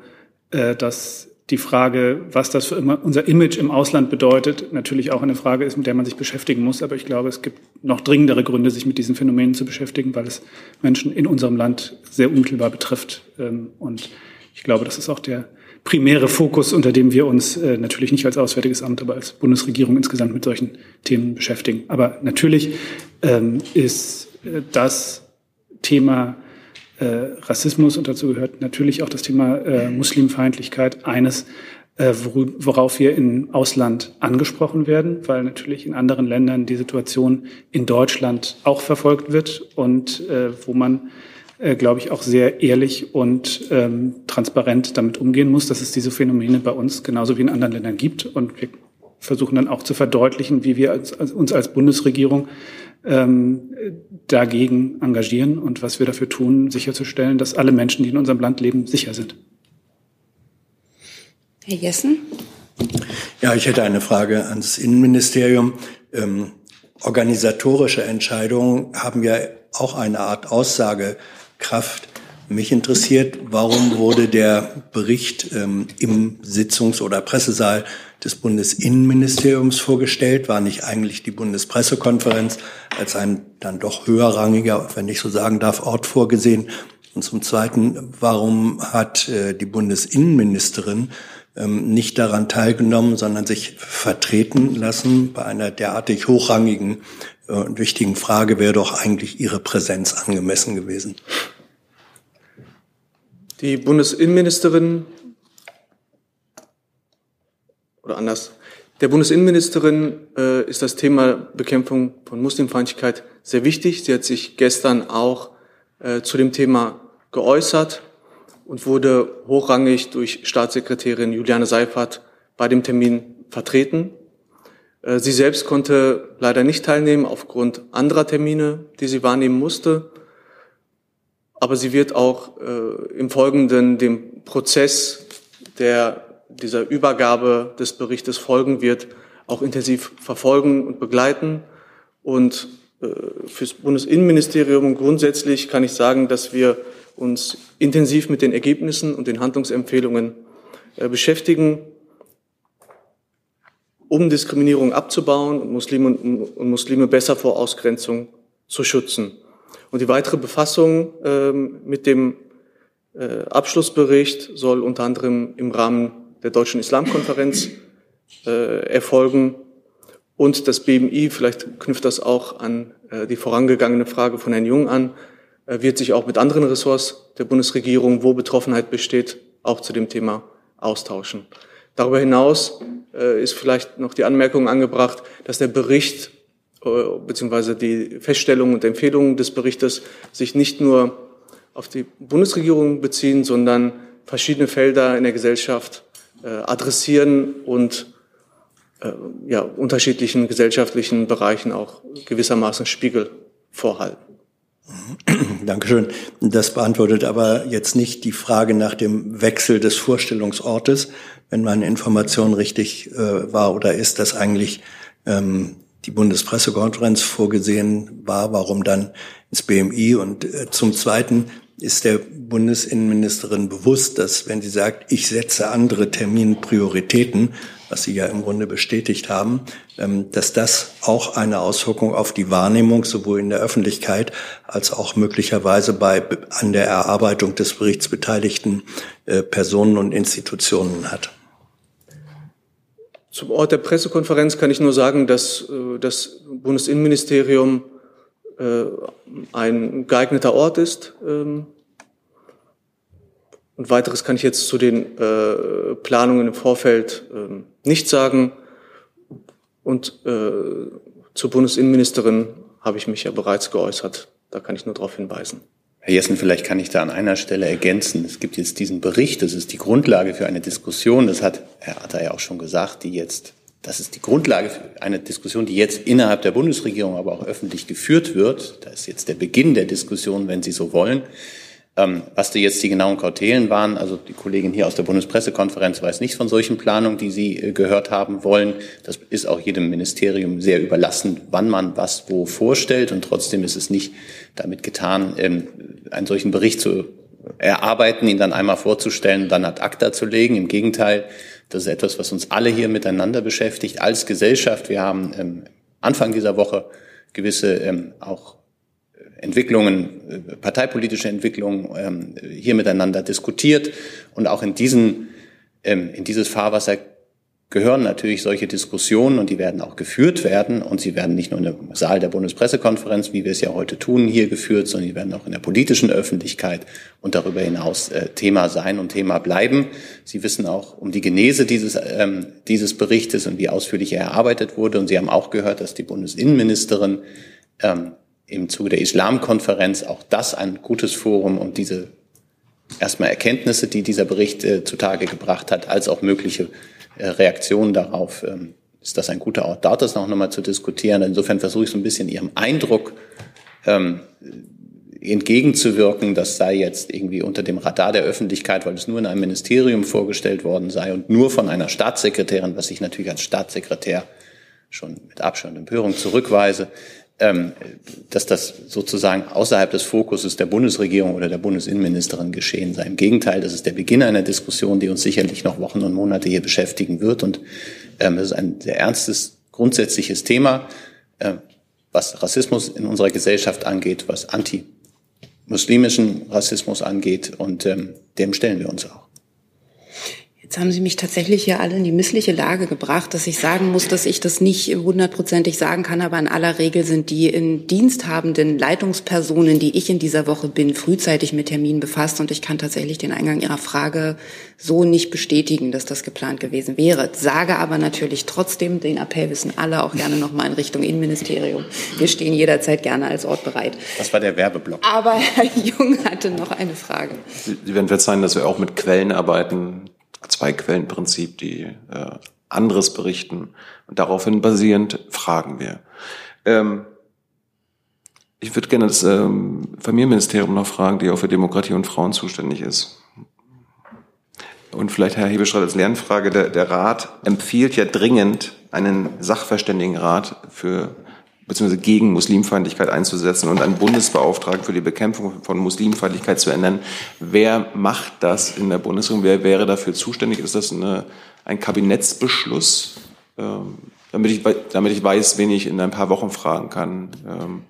dass die Frage, was das für immer unser Image im Ausland bedeutet, natürlich auch eine Frage ist, mit der man sich beschäftigen muss. Aber ich glaube, es gibt noch dringendere Gründe, sich mit diesen Phänomenen zu beschäftigen, weil es Menschen in unserem Land sehr unmittelbar betrifft. Ähm, und ich glaube, das ist auch der primäre Fokus, unter dem wir uns äh, natürlich nicht als Auswärtiges Amt, aber als Bundesregierung insgesamt mit solchen Themen beschäftigen. Aber natürlich ähm, ist äh, das Thema äh, Rassismus und dazu gehört natürlich auch das Thema äh, Muslimfeindlichkeit eines, äh, worauf wir im Ausland angesprochen werden, weil natürlich in anderen Ländern die Situation in Deutschland auch verfolgt wird und äh, wo man äh, glaube ich, auch sehr ehrlich und ähm, transparent damit umgehen muss, dass es diese Phänomene bei uns genauso wie in anderen Ländern gibt. Und wir versuchen dann auch zu verdeutlichen, wie wir als, als, uns als Bundesregierung ähm, dagegen engagieren und was wir dafür tun, sicherzustellen, dass alle Menschen, die in unserem Land leben, sicher sind. Herr Jessen? Ja, ich hätte eine Frage ans Innenministerium. Ähm, organisatorische Entscheidungen haben ja auch eine Art Aussage Kraft. Mich interessiert, warum wurde der Bericht ähm, im Sitzungs- oder Pressesaal des Bundesinnenministeriums vorgestellt? War nicht eigentlich die Bundespressekonferenz als ein dann doch höherrangiger, wenn ich so sagen darf, Ort vorgesehen? Und zum Zweiten, warum hat äh, die Bundesinnenministerin ähm, nicht daran teilgenommen, sondern sich vertreten lassen bei einer derartig hochrangigen äh, und wichtigen Frage wäre doch eigentlich ihre Präsenz angemessen gewesen. Die Bundesinnenministerin oder anders, der Bundesinnenministerin äh, ist das Thema Bekämpfung von Muslimfeindlichkeit sehr wichtig. Sie hat sich gestern auch äh, zu dem Thema geäußert und wurde hochrangig durch Staatssekretärin Juliane Seifert bei dem Termin vertreten. Äh, sie selbst konnte leider nicht teilnehmen aufgrund anderer Termine, die sie wahrnehmen musste aber sie wird auch äh, im Folgenden dem Prozess der dieser Übergabe des Berichtes folgen wird, auch intensiv verfolgen und begleiten. Und äh, fürs Bundesinnenministerium grundsätzlich kann ich sagen, dass wir uns intensiv mit den Ergebnissen und den Handlungsempfehlungen äh, beschäftigen, um Diskriminierung abzubauen und Muslime und Muslime besser vor Ausgrenzung zu schützen. Und die weitere Befassung ähm, mit dem äh, Abschlussbericht soll unter anderem im Rahmen der Deutschen Islamkonferenz äh, erfolgen. Und das BMI, vielleicht knüpft das auch an äh, die vorangegangene Frage von Herrn Jung an, äh, wird sich auch mit anderen Ressorts der Bundesregierung, wo Betroffenheit besteht, auch zu dem Thema austauschen. Darüber hinaus äh, ist vielleicht noch die Anmerkung angebracht, dass der Bericht beziehungsweise die Feststellungen und Empfehlungen des Berichtes sich nicht nur auf die Bundesregierung beziehen, sondern verschiedene Felder in der Gesellschaft äh, adressieren und äh, ja, unterschiedlichen gesellschaftlichen Bereichen auch gewissermaßen Spiegel vorhalten. Dankeschön. Das beantwortet aber jetzt nicht die Frage nach dem Wechsel des Vorstellungsortes, wenn meine Information richtig äh, war oder ist, dass eigentlich ähm, die Bundespressekonferenz vorgesehen war, warum dann ins BMI. Und äh, zum Zweiten ist der Bundesinnenministerin bewusst, dass wenn sie sagt, ich setze andere Terminprioritäten, was Sie ja im Grunde bestätigt haben, ähm, dass das auch eine Auswirkung auf die Wahrnehmung sowohl in der Öffentlichkeit als auch möglicherweise bei an der Erarbeitung des Berichts beteiligten äh, Personen und Institutionen hat. Zum Ort der Pressekonferenz kann ich nur sagen, dass äh, das Bundesinnenministerium äh, ein geeigneter Ort ist. Ähm, und weiteres kann ich jetzt zu den äh, Planungen im Vorfeld ähm, nicht sagen. Und zur Bundesinnenministerin habe ich mich ja bereits geäußert. Da kann ich nur darauf hinweisen. Herr Jessen, vielleicht kann ich da an einer Stelle ergänzen. Es gibt jetzt diesen Bericht, das ist die Grundlage für eine Diskussion. Das hat Herr Atta ja auch schon gesagt, die jetzt, das ist die Grundlage für eine Diskussion, die jetzt innerhalb der Bundesregierung, aber auch öffentlich geführt wird. Da ist jetzt der Beginn der Diskussion, wenn Sie so wollen. Ähm, was da jetzt die genauen Kautelen waren, also die Kollegin hier aus der Bundespressekonferenz weiß nicht von solchen Planungen, die Sie äh, gehört haben wollen. Das ist auch jedem Ministerium sehr überlassen, wann man was wo vorstellt. Und trotzdem ist es nicht damit getan, ähm, einen solchen Bericht zu erarbeiten, ihn dann einmal vorzustellen, dann ad acta zu legen. Im Gegenteil, das ist etwas, was uns alle hier miteinander beschäftigt als Gesellschaft. Wir haben ähm, Anfang dieser Woche gewisse auch Entwicklungen, äh, parteipolitische Entwicklungen ähm, hier miteinander diskutiert. Und auch in diesen ähm, in dieses Fahrwasser gehören natürlich solche Diskussionen und die werden auch geführt werden und sie werden nicht nur im Saal der Bundespressekonferenz, wie wir es ja heute tun, hier geführt, sondern die werden auch in der politischen Öffentlichkeit und darüber hinaus äh, Thema sein und Thema bleiben. Sie wissen auch um die Genese dieses, ähm, dieses Berichtes und wie ausführlich er erarbeitet wurde und Sie haben auch gehört, dass die Bundesinnenministerin ähm, im Zuge der Islamkonferenz auch das ein gutes Forum und diese erstmal Erkenntnisse, die dieser Bericht äh, zutage gebracht hat, als auch mögliche äh, Reaktionen darauf, ähm, ist das ein guter Ort, dort das noch einmal zu diskutieren. Insofern versuche ich so ein bisschen Ihrem Eindruck ähm, entgegenzuwirken, das sei jetzt irgendwie unter dem Radar der Öffentlichkeit, weil es nur in einem Ministerium vorgestellt worden sei und nur von einer Staatssekretärin, was ich natürlich als Staatssekretär schon mit Abstand und Empörung zurückweise, dass das sozusagen außerhalb des Fokuses der Bundesregierung oder der Bundesinnenministerin geschehen sei. Im Gegenteil, das ist der Beginn einer Diskussion, die uns sicherlich noch Wochen und Monate hier beschäftigen wird. Und ähm, es ist ein sehr ernstes, grundsätzliches Thema, äh, was Rassismus in unserer Gesellschaft angeht, was antimuslimischen Rassismus angeht. Und ähm, dem stellen wir uns auch. Jetzt haben Sie mich tatsächlich hier alle in die missliche Lage gebracht, dass ich sagen muss, dass ich das nicht hundertprozentig sagen kann, aber in aller Regel sind die in diensthabenden Leitungspersonen, die ich in dieser Woche bin, frühzeitig mit Terminen befasst und ich kann tatsächlich den Eingang Ihrer Frage so nicht bestätigen, dass das geplant gewesen wäre. Sage aber natürlich trotzdem, den Appell wissen alle auch gerne nochmal in Richtung Innenministerium. Wir stehen jederzeit gerne als Ort bereit. Das war der Werbeblock. Aber Herr Jung hatte noch eine Frage. Sie werden verzeihen, dass wir auch mit Quellen arbeiten, Zwei-Quellen-Prinzip, die äh, anderes berichten. Und daraufhin basierend fragen wir. Ähm, ich würde gerne das ähm, Familienministerium noch fragen, die auch für Demokratie und Frauen zuständig ist. Und vielleicht, Herr Hebestreit, als Lernfrage, der, der Rat empfiehlt ja dringend einen Sachverständigenrat für beziehungsweise gegen Muslimfeindlichkeit einzusetzen und einen Bundesbeauftragten für die Bekämpfung von Muslimfeindlichkeit zu ernennen. Wer macht das in der Bundesregierung? Wer wäre dafür zuständig? Ist das eine, ein Kabinettsbeschluss? Ähm, damit, ich, damit ich weiß, wen ich in ein paar Wochen fragen kann. Ähm.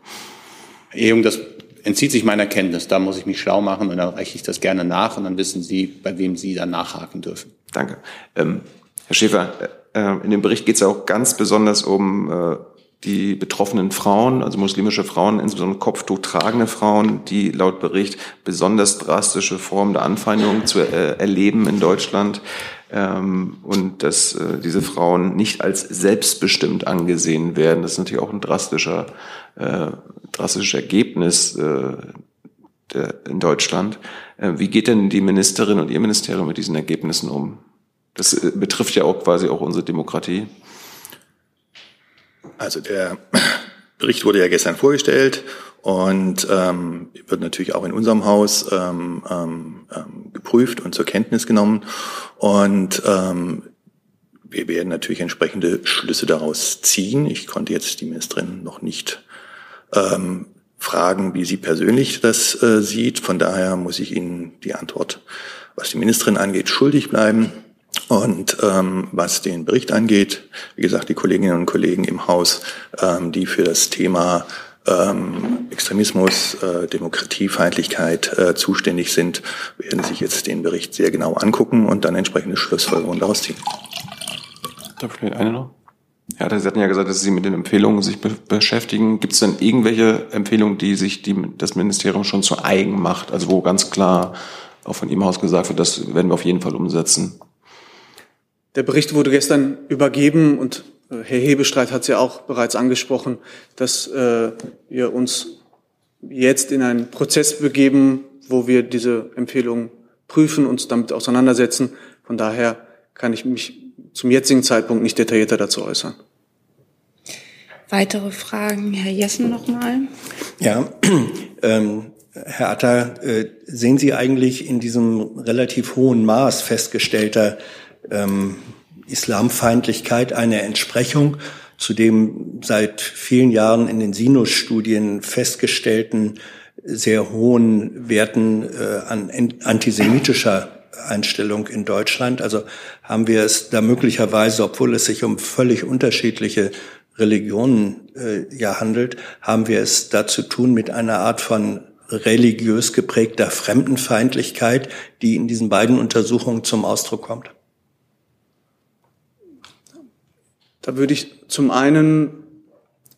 Herr Jung, das entzieht sich meiner Kenntnis. Da muss ich mich schlau machen und dann reiche ich das gerne nach und dann wissen Sie, bei wem Sie dann nachhaken dürfen. Danke. Ähm, Herr Schäfer, äh, in dem Bericht geht es ja auch ganz besonders um äh, die betroffenen Frauen, also muslimische Frauen, insbesondere Kopftuch tragende Frauen, die laut Bericht besonders drastische Formen der Anfeindung zu äh, erleben in Deutschland ähm, und dass äh, diese Frauen nicht als selbstbestimmt angesehen werden. Das ist natürlich auch ein drastischer, äh, drastisches Ergebnis äh, in Deutschland. Äh, wie geht denn die Ministerin und ihr Ministerium mit diesen Ergebnissen um? Das äh, betrifft ja auch quasi auch unsere Demokratie. Also der Bericht wurde ja gestern vorgestellt und ähm, wird natürlich auch in unserem Haus ähm, ähm, ähm, geprüft und zur Kenntnis genommen. Und ähm, wir werden natürlich entsprechende Schlüsse daraus ziehen. Ich konnte jetzt die Ministerin noch nicht ähm, fragen, wie sie persönlich das äh, sieht. Von daher muss ich Ihnen die Antwort, was die Ministerin angeht, schuldig bleiben. Und ähm, was den Bericht angeht, wie gesagt, die Kolleginnen und Kollegen im Haus, ähm, die für das Thema ähm, Extremismus, äh, Demokratiefeindlichkeit äh, zuständig sind, werden sich jetzt den Bericht sehr genau angucken und dann entsprechende Schlussfolgerungen daraus ziehen. Da vielleicht eine noch? Ja, Sie hatten ja gesagt, dass Sie mit den Empfehlungen sich be beschäftigen. Gibt es denn irgendwelche Empfehlungen, die sich die, das Ministerium schon zu eigen macht? Also wo ganz klar auch von Ihrem Haus gesagt wird, das werden wir auf jeden Fall umsetzen. Der Bericht wurde gestern übergeben und äh, Herr Hebestreit hat es ja auch bereits angesprochen, dass äh, wir uns jetzt in einen Prozess begeben, wo wir diese Empfehlungen prüfen, uns damit auseinandersetzen. Von daher kann ich mich zum jetzigen Zeitpunkt nicht detaillierter dazu äußern. Weitere Fragen, Herr Jessen nochmal. Ja, ähm, Herr Atter, äh, sehen Sie eigentlich in diesem relativ hohen Maß festgestellter ähm, Islamfeindlichkeit eine Entsprechung zu dem seit vielen Jahren in den Sinus-Studien festgestellten sehr hohen Werten äh, an antisemitischer Einstellung in Deutschland. Also haben wir es da möglicherweise, obwohl es sich um völlig unterschiedliche Religionen äh, ja handelt, haben wir es da zu tun mit einer Art von religiös geprägter Fremdenfeindlichkeit, die in diesen beiden Untersuchungen zum Ausdruck kommt. Da würde ich zum einen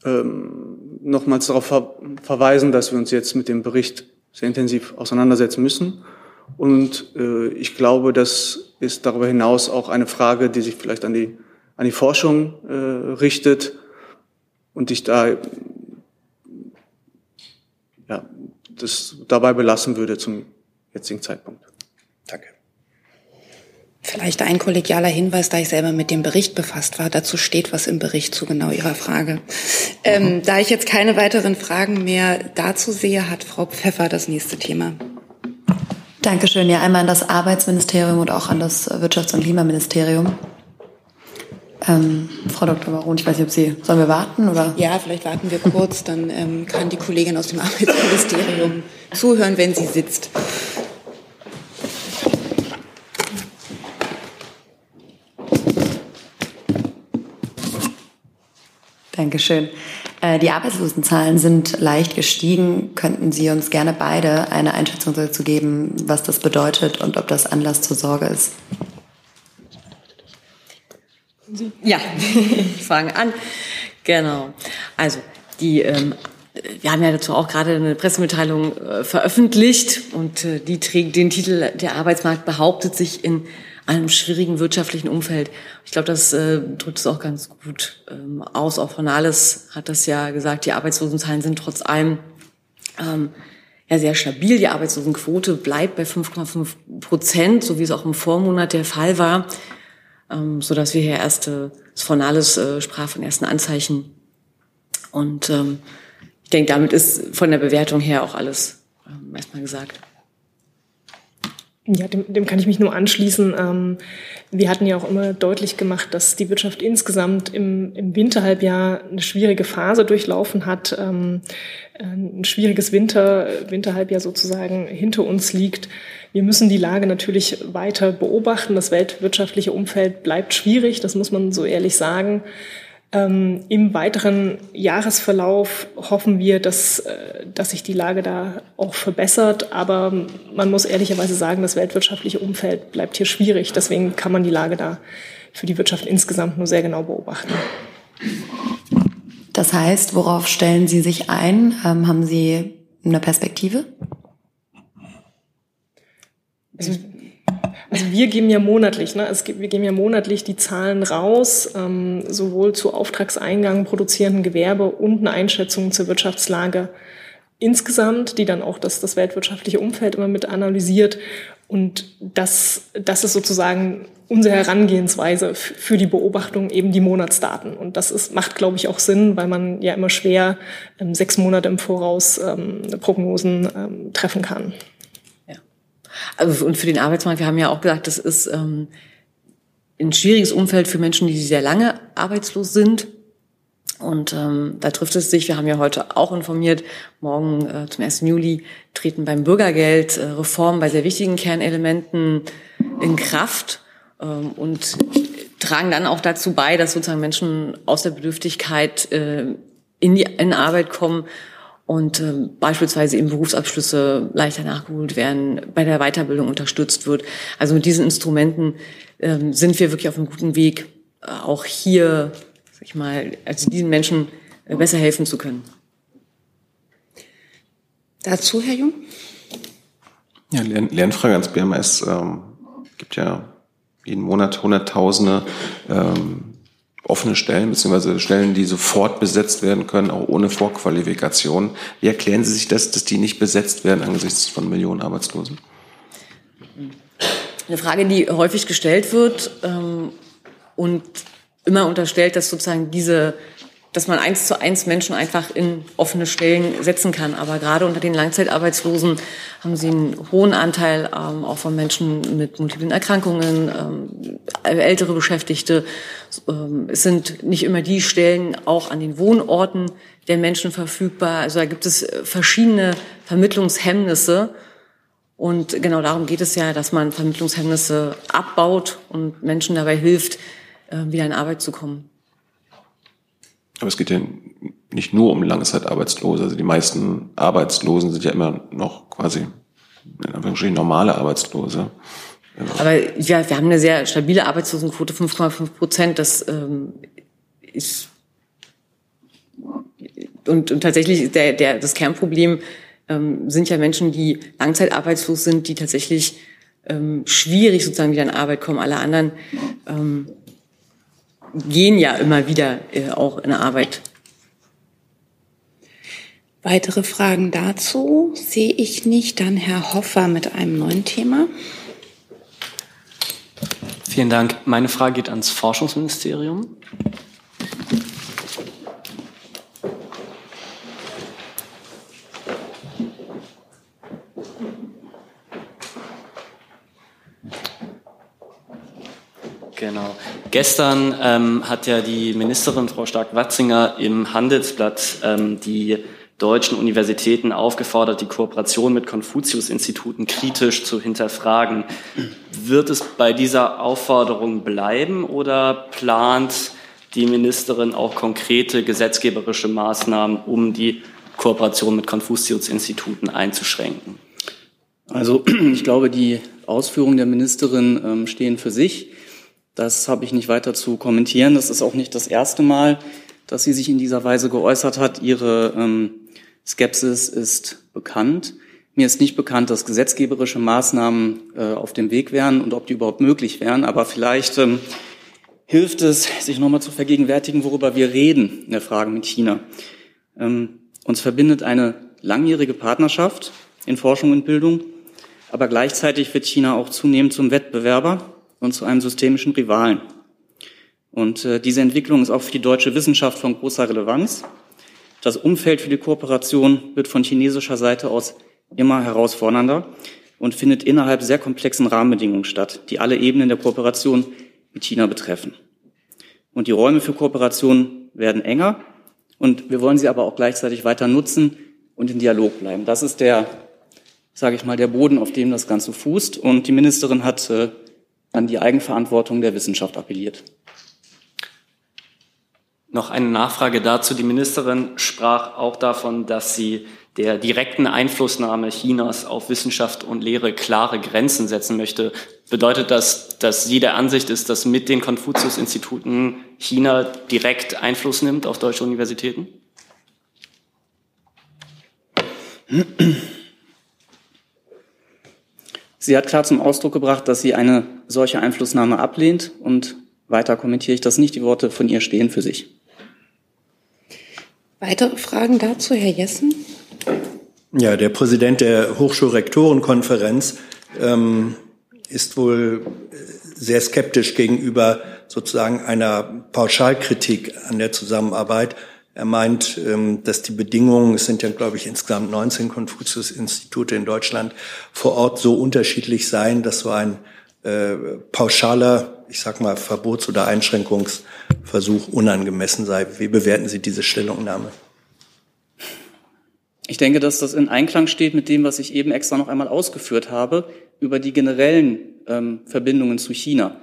ähm, nochmals darauf ver verweisen, dass wir uns jetzt mit dem Bericht sehr intensiv auseinandersetzen müssen. Und äh, ich glaube, das ist darüber hinaus auch eine Frage, die sich vielleicht an die, an die Forschung äh, richtet und ich da ja, das dabei belassen würde zum jetzigen Zeitpunkt. Danke. Vielleicht ein kollegialer Hinweis, da ich selber mit dem Bericht befasst war. Dazu steht was im Bericht zu genau Ihrer Frage. Ähm, da ich jetzt keine weiteren Fragen mehr dazu sehe, hat Frau Pfeffer das nächste Thema. Dankeschön. Ja, einmal an das Arbeitsministerium und auch an das Wirtschafts- und Klimaministerium. Ähm, Frau Dr. Baron, ich weiß nicht, ob Sie, sollen wir warten oder? Ja, vielleicht warten wir kurz, dann ähm, kann die Kollegin aus dem Arbeitsministerium zuhören, wenn sie sitzt. Dankeschön. Äh, die Arbeitslosenzahlen sind leicht gestiegen. Könnten Sie uns gerne beide eine Einschätzung dazu geben, was das bedeutet und ob das Anlass zur Sorge ist? Ja, ich fange an. Genau. Also die, ähm, wir haben ja dazu auch gerade eine Pressemitteilung äh, veröffentlicht und äh, die trägt den Titel Der Arbeitsmarkt behauptet sich in einem schwierigen wirtschaftlichen Umfeld. Ich glaube, das äh, drückt es auch ganz gut ähm, aus. Auch von Alles hat das ja gesagt, die Arbeitslosenzahlen sind trotz allem ähm, ja sehr stabil. Die Arbeitslosenquote bleibt bei 5,5 Prozent, so wie es auch im Vormonat der Fall war, ähm, so dass wir hier erste, das von Alles äh, sprach von ersten Anzeichen. Und ähm, ich denke, damit ist von der Bewertung her auch alles ähm, erstmal gesagt. Ja, dem, dem kann ich mich nur anschließen. Ähm, wir hatten ja auch immer deutlich gemacht, dass die Wirtschaft insgesamt im, im Winterhalbjahr eine schwierige Phase durchlaufen hat, ähm, ein schwieriges Winter, Winterhalbjahr sozusagen hinter uns liegt. Wir müssen die Lage natürlich weiter beobachten. Das weltwirtschaftliche Umfeld bleibt schwierig, das muss man so ehrlich sagen. Ähm, Im weiteren Jahresverlauf hoffen wir, dass, äh, dass sich die Lage da auch verbessert. Aber man muss ehrlicherweise sagen, das weltwirtschaftliche Umfeld bleibt hier schwierig. Deswegen kann man die Lage da für die Wirtschaft insgesamt nur sehr genau beobachten. Das heißt, worauf stellen Sie sich ein? Ähm, haben Sie eine Perspektive? Also also wir geben ja monatlich, ne? es gibt, wir geben ja monatlich die Zahlen raus, ähm, sowohl zu Auftragseingang, produzierenden Gewerbe und eine Einschätzung zur Wirtschaftslage insgesamt, die dann auch das, das weltwirtschaftliche Umfeld immer mit analysiert. Und das, das ist sozusagen unsere Herangehensweise für die Beobachtung eben die Monatsdaten. Und das ist, macht, glaube ich, auch Sinn, weil man ja immer schwer ähm, sechs Monate im Voraus ähm, Prognosen ähm, treffen kann. Also und für den Arbeitsmarkt, wir haben ja auch gesagt, das ist ähm, ein schwieriges Umfeld für Menschen, die sehr lange arbeitslos sind. Und ähm, da trifft es sich, wir haben ja heute auch informiert, morgen äh, zum 1. Juli treten beim Bürgergeld äh, Reformen bei sehr wichtigen Kernelementen in Kraft ähm, und tragen dann auch dazu bei, dass sozusagen Menschen aus der Bedürftigkeit äh, in die in Arbeit kommen und ähm, beispielsweise eben Berufsabschlüsse leichter nachgeholt werden, bei der Weiterbildung unterstützt wird. Also mit diesen Instrumenten ähm, sind wir wirklich auf einem guten Weg, äh, auch hier, sag ich mal, also diesen Menschen äh, besser helfen zu können. Dazu, Herr Jung? Ja, Lern Lernfrage ans BMS. Ähm, gibt ja jeden Monat Hunderttausende ähm, offene Stellen, beziehungsweise Stellen, die sofort besetzt werden können, auch ohne Vorqualifikation. Wie erklären Sie sich das, dass die nicht besetzt werden angesichts von Millionen Arbeitslosen? Eine Frage, die häufig gestellt wird ähm, und immer unterstellt, dass sozusagen diese dass man eins zu eins Menschen einfach in offene Stellen setzen kann. Aber gerade unter den Langzeitarbeitslosen haben sie einen hohen Anteil ähm, auch von Menschen mit multiplen Erkrankungen, ähm, ältere Beschäftigte. Ähm, es sind nicht immer die Stellen auch an den Wohnorten der Menschen verfügbar. Also da gibt es verschiedene Vermittlungshemmnisse. Und genau darum geht es ja, dass man Vermittlungshemmnisse abbaut und Menschen dabei hilft, äh, wieder in Arbeit zu kommen. Aber es geht ja nicht nur um Langzeitarbeitslose. Also die meisten Arbeitslosen sind ja immer noch quasi in Anführungsstrichen normale Arbeitslose. Aber ja, wir haben eine sehr stabile Arbeitslosenquote, 5,5 Prozent. Das ähm, ist und, und tatsächlich der, der, das Kernproblem ähm, sind ja Menschen, die langzeitarbeitslos sind, die tatsächlich ähm, schwierig sozusagen wieder in Arbeit kommen. Alle anderen ähm, gehen ja immer wieder äh, auch in Arbeit. Weitere Fragen dazu sehe ich nicht. Dann Herr Hoffer mit einem neuen Thema. Vielen Dank. Meine Frage geht ans Forschungsministerium. Genau. Gestern ähm, hat ja die Ministerin Frau Stark-Watzinger im Handelsblatt ähm, die deutschen Universitäten aufgefordert, die Kooperation mit Konfuzius-Instituten kritisch zu hinterfragen. Wird es bei dieser Aufforderung bleiben oder plant die Ministerin auch konkrete gesetzgeberische Maßnahmen, um die Kooperation mit Konfuzius-Instituten einzuschränken? Also ich glaube, die Ausführungen der Ministerin ähm, stehen für sich. Das habe ich nicht weiter zu kommentieren. Das ist auch nicht das erste Mal, dass sie sich in dieser Weise geäußert hat. Ihre ähm, Skepsis ist bekannt. Mir ist nicht bekannt, dass gesetzgeberische Maßnahmen äh, auf dem Weg wären und ob die überhaupt möglich wären. Aber vielleicht ähm, hilft es, sich nochmal zu vergegenwärtigen, worüber wir reden in der Frage mit China. Ähm, uns verbindet eine langjährige Partnerschaft in Forschung und Bildung, aber gleichzeitig wird China auch zunehmend zum Wettbewerber und zu einem systemischen Rivalen. Und äh, diese Entwicklung ist auch für die deutsche Wissenschaft von großer Relevanz. Das Umfeld für die Kooperation wird von chinesischer Seite aus immer herausfordernder und findet innerhalb sehr komplexen Rahmenbedingungen statt, die alle Ebenen der Kooperation mit China betreffen. Und die Räume für Kooperation werden enger und wir wollen sie aber auch gleichzeitig weiter nutzen und in Dialog bleiben. Das ist der, sage ich mal, der Boden, auf dem das Ganze fußt. Und die Ministerin hat äh, an die Eigenverantwortung der Wissenschaft appelliert. Noch eine Nachfrage dazu. Die Ministerin sprach auch davon, dass sie der direkten Einflussnahme Chinas auf Wissenschaft und Lehre klare Grenzen setzen möchte. Bedeutet das, dass sie der Ansicht ist, dass mit den Konfuzius-Instituten China direkt Einfluss nimmt auf deutsche Universitäten? Sie hat klar zum Ausdruck gebracht, dass sie eine solche Einflussnahme ablehnt und weiter kommentiere ich das nicht. Die Worte von ihr stehen für sich. Weitere Fragen dazu, Herr Jessen? Ja, der Präsident der Hochschulrektorenkonferenz ähm, ist wohl äh, sehr skeptisch gegenüber sozusagen einer Pauschalkritik an der Zusammenarbeit. Er meint, ähm, dass die Bedingungen, es sind ja, glaube ich, insgesamt 19 Konfuzius-Institute in Deutschland, vor Ort so unterschiedlich seien, dass so ein äh, pauschaler, ich sag mal, Verbots- oder Einschränkungsversuch unangemessen sei. Wie bewerten Sie diese Stellungnahme? Ich denke, dass das in Einklang steht mit dem, was ich eben extra noch einmal ausgeführt habe, über die generellen ähm, Verbindungen zu China.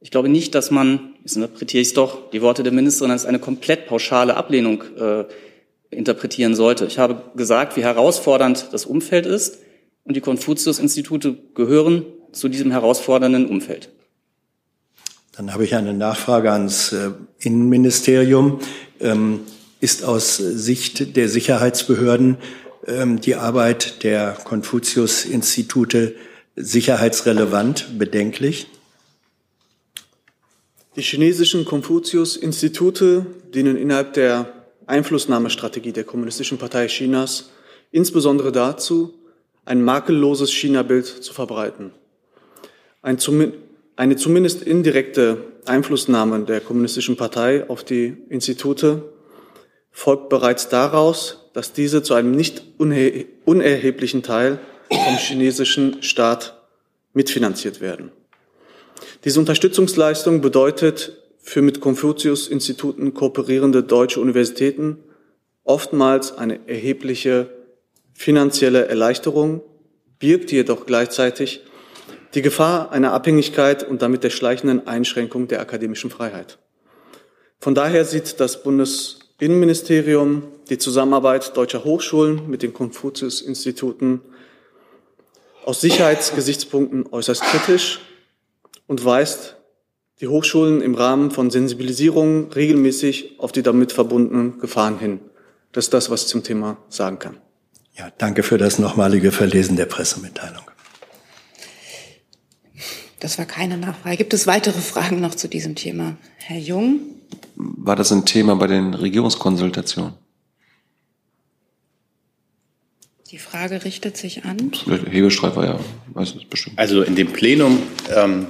Ich glaube nicht, dass man, jetzt interpretiere ich es doch, die Worte der Ministerin als eine komplett pauschale Ablehnung äh, interpretieren sollte. Ich habe gesagt, wie herausfordernd das Umfeld ist und die Konfuzius-Institute gehören zu diesem herausfordernden Umfeld. Dann habe ich eine Nachfrage ans äh, Innenministerium. Ähm, ist aus Sicht der Sicherheitsbehörden ähm, die Arbeit der Konfuzius-Institute sicherheitsrelevant, bedenklich? Die chinesischen Konfuzius-Institute dienen innerhalb der Einflussnahmestrategie der Kommunistischen Partei Chinas insbesondere dazu, ein makelloses China-Bild zu verbreiten. Ein eine zumindest indirekte Einflussnahme der Kommunistischen Partei auf die Institute folgt bereits daraus, dass diese zu einem nicht unerheblichen Teil vom chinesischen Staat mitfinanziert werden. Diese Unterstützungsleistung bedeutet für mit Konfuzius-Instituten kooperierende deutsche Universitäten oftmals eine erhebliche finanzielle Erleichterung, birgt jedoch gleichzeitig die Gefahr einer Abhängigkeit und damit der schleichenden Einschränkung der akademischen Freiheit. Von daher sieht das Bundesinnenministerium die Zusammenarbeit deutscher Hochschulen mit den Konfuzius-Instituten aus Sicherheitsgesichtspunkten äußerst kritisch und weist die Hochschulen im Rahmen von Sensibilisierung regelmäßig auf die damit verbundenen Gefahren hin. Das ist das, was ich zum Thema sagen kann. Ja, danke für das nochmalige Verlesen der Pressemitteilung. Das war keine Nachfrage. Gibt es weitere Fragen noch zu diesem Thema? Herr Jung? War das ein Thema bei den Regierungskonsultationen? Die Frage richtet sich an. Hebestreit war ja, weiß es bestimmt. Also in dem Plenum, ähm,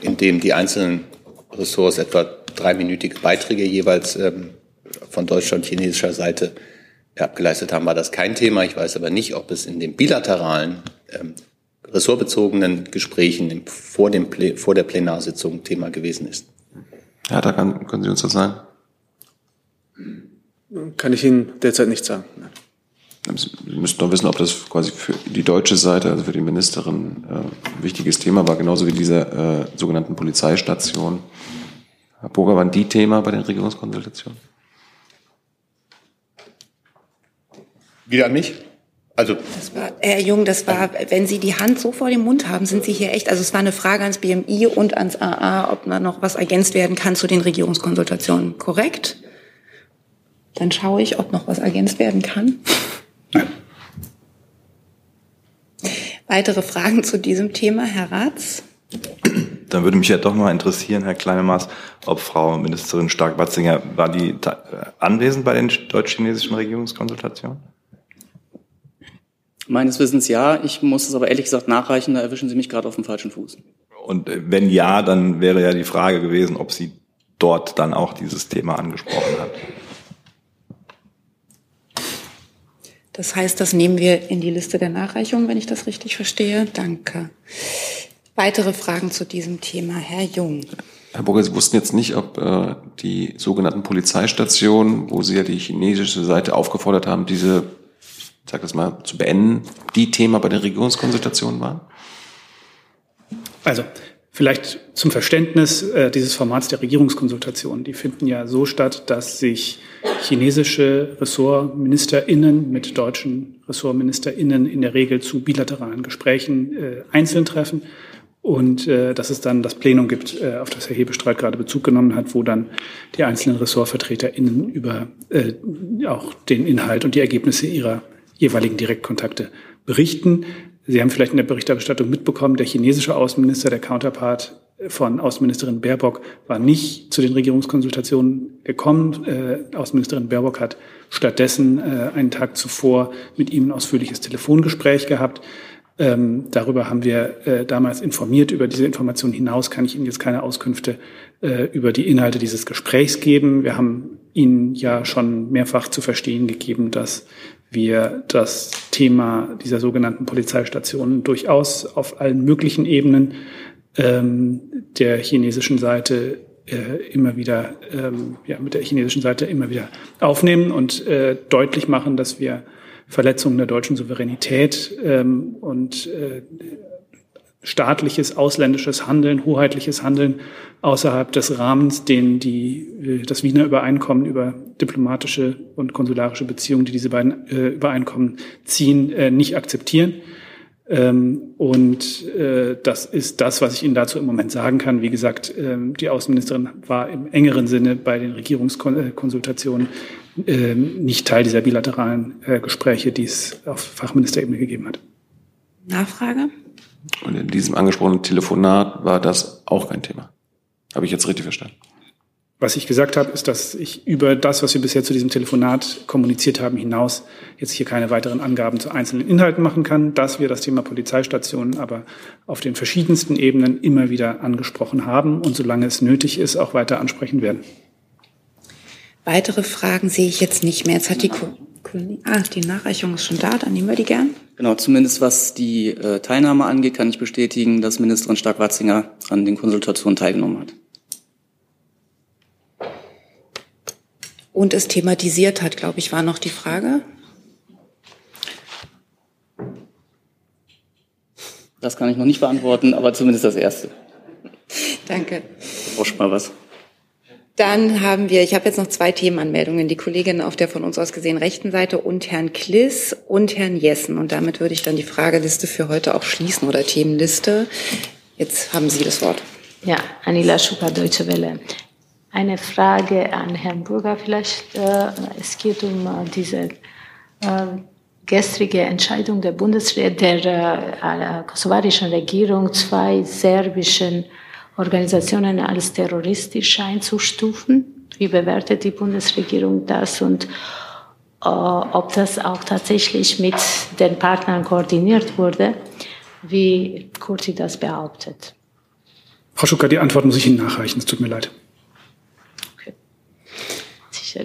in dem die einzelnen Ressorts etwa dreiminütige Beiträge jeweils ähm, von deutscher und chinesischer Seite abgeleistet haben, war das kein Thema. Ich weiß aber nicht, ob es in den bilateralen, ähm, ressortbezogenen Gesprächen im, vor, dem, vor der Plenarsitzung Thema gewesen ist. Ja, da kann, können Sie uns das sagen? Kann ich Ihnen derzeit nicht sagen. Sie müssten doch wissen, ob das quasi für die deutsche Seite, also für die Ministerin, äh, ein wichtiges Thema war, genauso wie diese äh, sogenannten Polizeistationen. Herr Burger, waren die Thema bei den Regierungskonsultationen? Wieder an mich? Also, das war, Herr Jung, das war, wenn Sie die Hand so vor dem Mund haben, sind Sie hier echt, also es war eine Frage ans BMI und ans AA, ob da noch was ergänzt werden kann zu den Regierungskonsultationen. Korrekt? Dann schaue ich, ob noch was ergänzt werden kann. Nein. Weitere Fragen zu diesem Thema, Herr Ratz? Dann würde mich ja doch mal interessieren, Herr Kleinemaß, ob Frau Ministerin Stark-Watzinger, war die anwesend bei den deutsch-chinesischen Regierungskonsultationen? Meines Wissens ja. Ich muss es aber ehrlich gesagt nachreichen, da erwischen Sie mich gerade auf dem falschen Fuß. Und äh, wenn ja, dann wäre ja die Frage gewesen, ob sie dort dann auch dieses Thema angesprochen hat. Das heißt, das nehmen wir in die Liste der Nachreichungen, wenn ich das richtig verstehe. Danke. Weitere Fragen zu diesem Thema, Herr Jung. Herr Burger, Sie wussten jetzt nicht, ob äh, die sogenannten Polizeistationen, wo Sie ja die chinesische Seite aufgefordert haben, diese, ich sag das mal, zu beenden, die Thema bei den Regierungskonsultationen waren? Also vielleicht zum Verständnis äh, dieses Formats der Regierungskonsultationen. Die finden ja so statt, dass sich chinesische RessortministerInnen mit deutschen RessortministerInnen in der Regel zu bilateralen Gesprächen äh, einzeln treffen und äh, dass es dann das Plenum gibt, äh, auf das Herr Hebestreit gerade Bezug genommen hat, wo dann die einzelnen RessortvertreterInnen über äh, auch den Inhalt und die Ergebnisse ihrer jeweiligen Direktkontakte berichten. Sie haben vielleicht in der Berichterstattung mitbekommen, der chinesische Außenminister, der Counterpart von Außenministerin Baerbock, war nicht zu den Regierungskonsultationen gekommen. Äh, Außenministerin Baerbock hat stattdessen äh, einen Tag zuvor mit ihm ein ausführliches Telefongespräch gehabt. Ähm, darüber haben wir äh, damals informiert. Über diese Informationen hinaus kann ich Ihnen jetzt keine Auskünfte äh, über die Inhalte dieses Gesprächs geben. Wir haben Ihnen ja schon mehrfach zu verstehen gegeben, dass wir das Thema dieser sogenannten Polizeistationen durchaus auf allen möglichen Ebenen ähm, der chinesischen Seite äh, immer wieder ähm, ja, mit der chinesischen Seite immer wieder aufnehmen und äh, deutlich machen, dass wir Verletzungen der deutschen Souveränität ähm, und äh, staatliches, ausländisches Handeln, hoheitliches Handeln außerhalb des Rahmens, den die, äh, das Wiener Übereinkommen über diplomatische und konsularische Beziehungen, die diese beiden äh, Übereinkommen ziehen, äh, nicht akzeptieren. Ähm, und äh, das ist das, was ich Ihnen dazu im Moment sagen kann. Wie gesagt, ähm, die Außenministerin war im engeren Sinne bei den Regierungskonsultationen ähm, nicht Teil dieser bilateralen äh, Gespräche, die es auf Fachministerebene gegeben hat. Nachfrage? Und in diesem angesprochenen Telefonat war das auch kein Thema. Habe ich jetzt richtig verstanden? Was ich gesagt habe, ist, dass ich über das, was wir bisher zu diesem Telefonat kommuniziert haben, hinaus jetzt hier keine weiteren Angaben zu einzelnen Inhalten machen kann, dass wir das Thema Polizeistationen aber auf den verschiedensten Ebenen immer wieder angesprochen haben und solange es nötig ist, auch weiter ansprechen werden. Weitere Fragen sehe ich jetzt nicht mehr. Jetzt hat die, ah, die Nachreichung ist schon da, dann nehmen wir die gern. Genau, zumindest was die äh, Teilnahme angeht, kann ich bestätigen, dass Ministerin Stark-Watzinger an den Konsultationen teilgenommen hat. Und es thematisiert hat, glaube ich, war noch die Frage. Das kann ich noch nicht beantworten, aber zumindest das Erste. Danke. Brauchst mal was. Dann haben wir, ich habe jetzt noch zwei Themenanmeldungen, die Kollegin auf der von uns aus gesehen rechten Seite und Herrn Kliss und Herrn Jessen. Und damit würde ich dann die Frageliste für heute auch schließen oder Themenliste. Jetzt haben Sie das Wort. Ja, Anila Schuka, Deutsche Welle. Eine Frage an Herrn Burger vielleicht. Äh, es geht um äh, diese äh, gestrige Entscheidung der Bundesregierung, der kosovarischen Regierung, zwei serbischen Organisationen als terroristisch einzustufen. Wie bewertet die Bundesregierung das und ob das auch tatsächlich mit den Partnern koordiniert wurde, wie Kurti das behauptet? Frau Schucker, die Antwort muss ich Ihnen nachreichen. Es tut mir leid.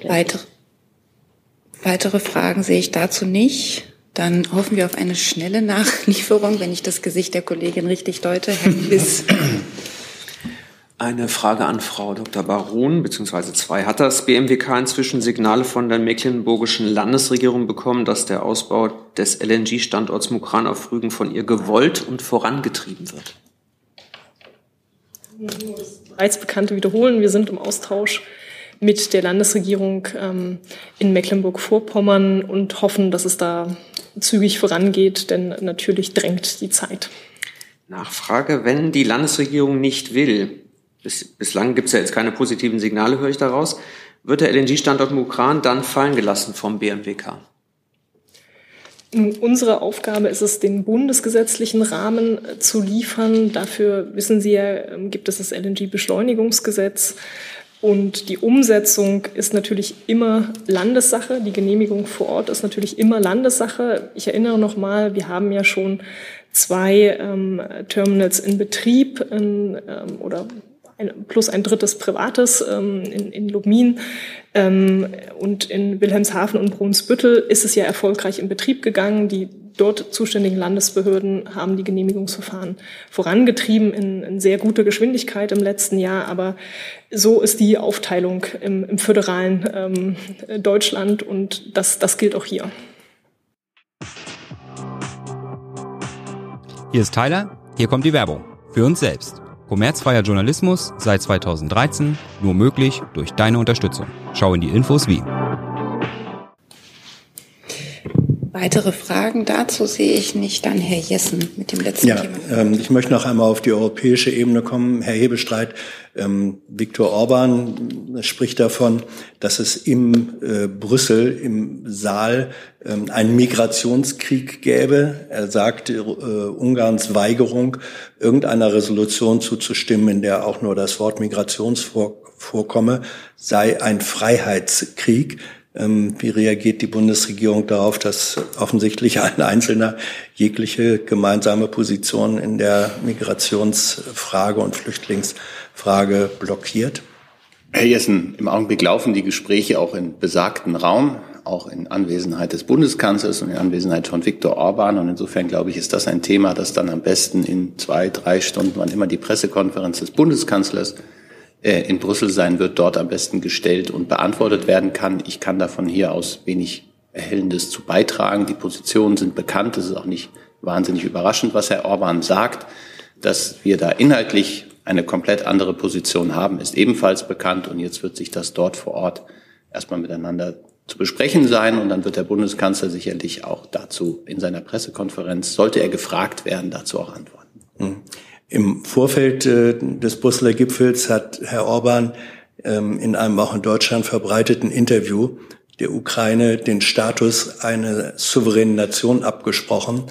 Weitere, weitere Fragen sehe ich dazu nicht. Dann hoffen wir auf eine schnelle Nachlieferung, wenn ich das Gesicht der Kollegin richtig deute. Herr Biss. Eine Frage an Frau Dr. Baron, beziehungsweise zwei. Hat das BMWK inzwischen Signale von der mecklenburgischen Landesregierung bekommen, dass der Ausbau des LNG-Standorts Mukran auf Rügen von ihr gewollt und vorangetrieben wird? Bereits Bekannte wiederholen. Wir sind im Austausch mit der Landesregierung ähm, in Mecklenburg-Vorpommern und hoffen, dass es da zügig vorangeht, denn natürlich drängt die Zeit. Nachfrage, wenn die Landesregierung nicht will, bis, bislang gibt es ja jetzt keine positiven Signale, höre ich daraus, wird der LNG-Standort Mukran dann fallen gelassen vom BMWK? Unsere Aufgabe ist es, den bundesgesetzlichen Rahmen äh, zu liefern. Dafür, wissen Sie ja, ähm, gibt es das LNG-Beschleunigungsgesetz. Und die Umsetzung ist natürlich immer Landessache. Die Genehmigung vor Ort ist natürlich immer Landessache. Ich erinnere noch mal, wir haben ja schon zwei ähm, Terminals in Betrieb in, ähm, oder ein, plus ein drittes privates ähm, in, in Lubmin ähm, und in Wilhelmshaven und Brunsbüttel ist es ja erfolgreich in Betrieb gegangen. Die dort zuständigen Landesbehörden haben die Genehmigungsverfahren vorangetrieben in, in sehr gute Geschwindigkeit im letzten Jahr. Aber so ist die Aufteilung im, im föderalen ähm, Deutschland und das, das gilt auch hier. Hier ist Tyler, hier kommt die Werbung. Für uns selbst. Kommerzfreier Journalismus seit 2013 nur möglich durch deine Unterstützung. Schau in die Infos wie. Weitere Fragen dazu sehe ich nicht. Dann Herr Jessen mit dem letzten ja, Thema. Ähm, ich möchte noch einmal auf die europäische Ebene kommen. Herr Hebestreit, ähm, Viktor Orban spricht davon, dass es im äh, Brüssel im Saal ähm, einen Migrationskrieg gäbe. Er sagt, äh, Ungarns Weigerung, irgendeiner Resolution zuzustimmen, in der auch nur das Wort Migration vorkomme, sei ein Freiheitskrieg. Ähm, wie reagiert die Bundesregierung darauf, dass offensichtlich ein Einzelner jegliche gemeinsame Position in der Migrationsfrage und Flüchtlingsfrage blockiert? Herr Jessen, im Augenblick laufen die Gespräche auch in besagten Raum, auch in Anwesenheit des Bundeskanzlers und in Anwesenheit von Viktor Orban. Und insofern glaube ich, ist das ein Thema, das dann am besten in zwei, drei Stunden, wann immer die Pressekonferenz des Bundeskanzlers in Brüssel sein wird, dort am besten gestellt und beantwortet werden kann. Ich kann davon hier aus wenig Erhellendes zu beitragen. Die Positionen sind bekannt. Es ist auch nicht wahnsinnig überraschend, was Herr Orban sagt. Dass wir da inhaltlich eine komplett andere Position haben, ist ebenfalls bekannt. Und jetzt wird sich das dort vor Ort erstmal miteinander zu besprechen sein. Und dann wird der Bundeskanzler sicherlich auch dazu in seiner Pressekonferenz, sollte er gefragt werden, dazu auch antworten. Mhm. Im Vorfeld äh, des Brüsseler Gipfels hat Herr Orban ähm, in einem auch in Deutschland verbreiteten Interview der Ukraine den Status einer souveränen Nation abgesprochen.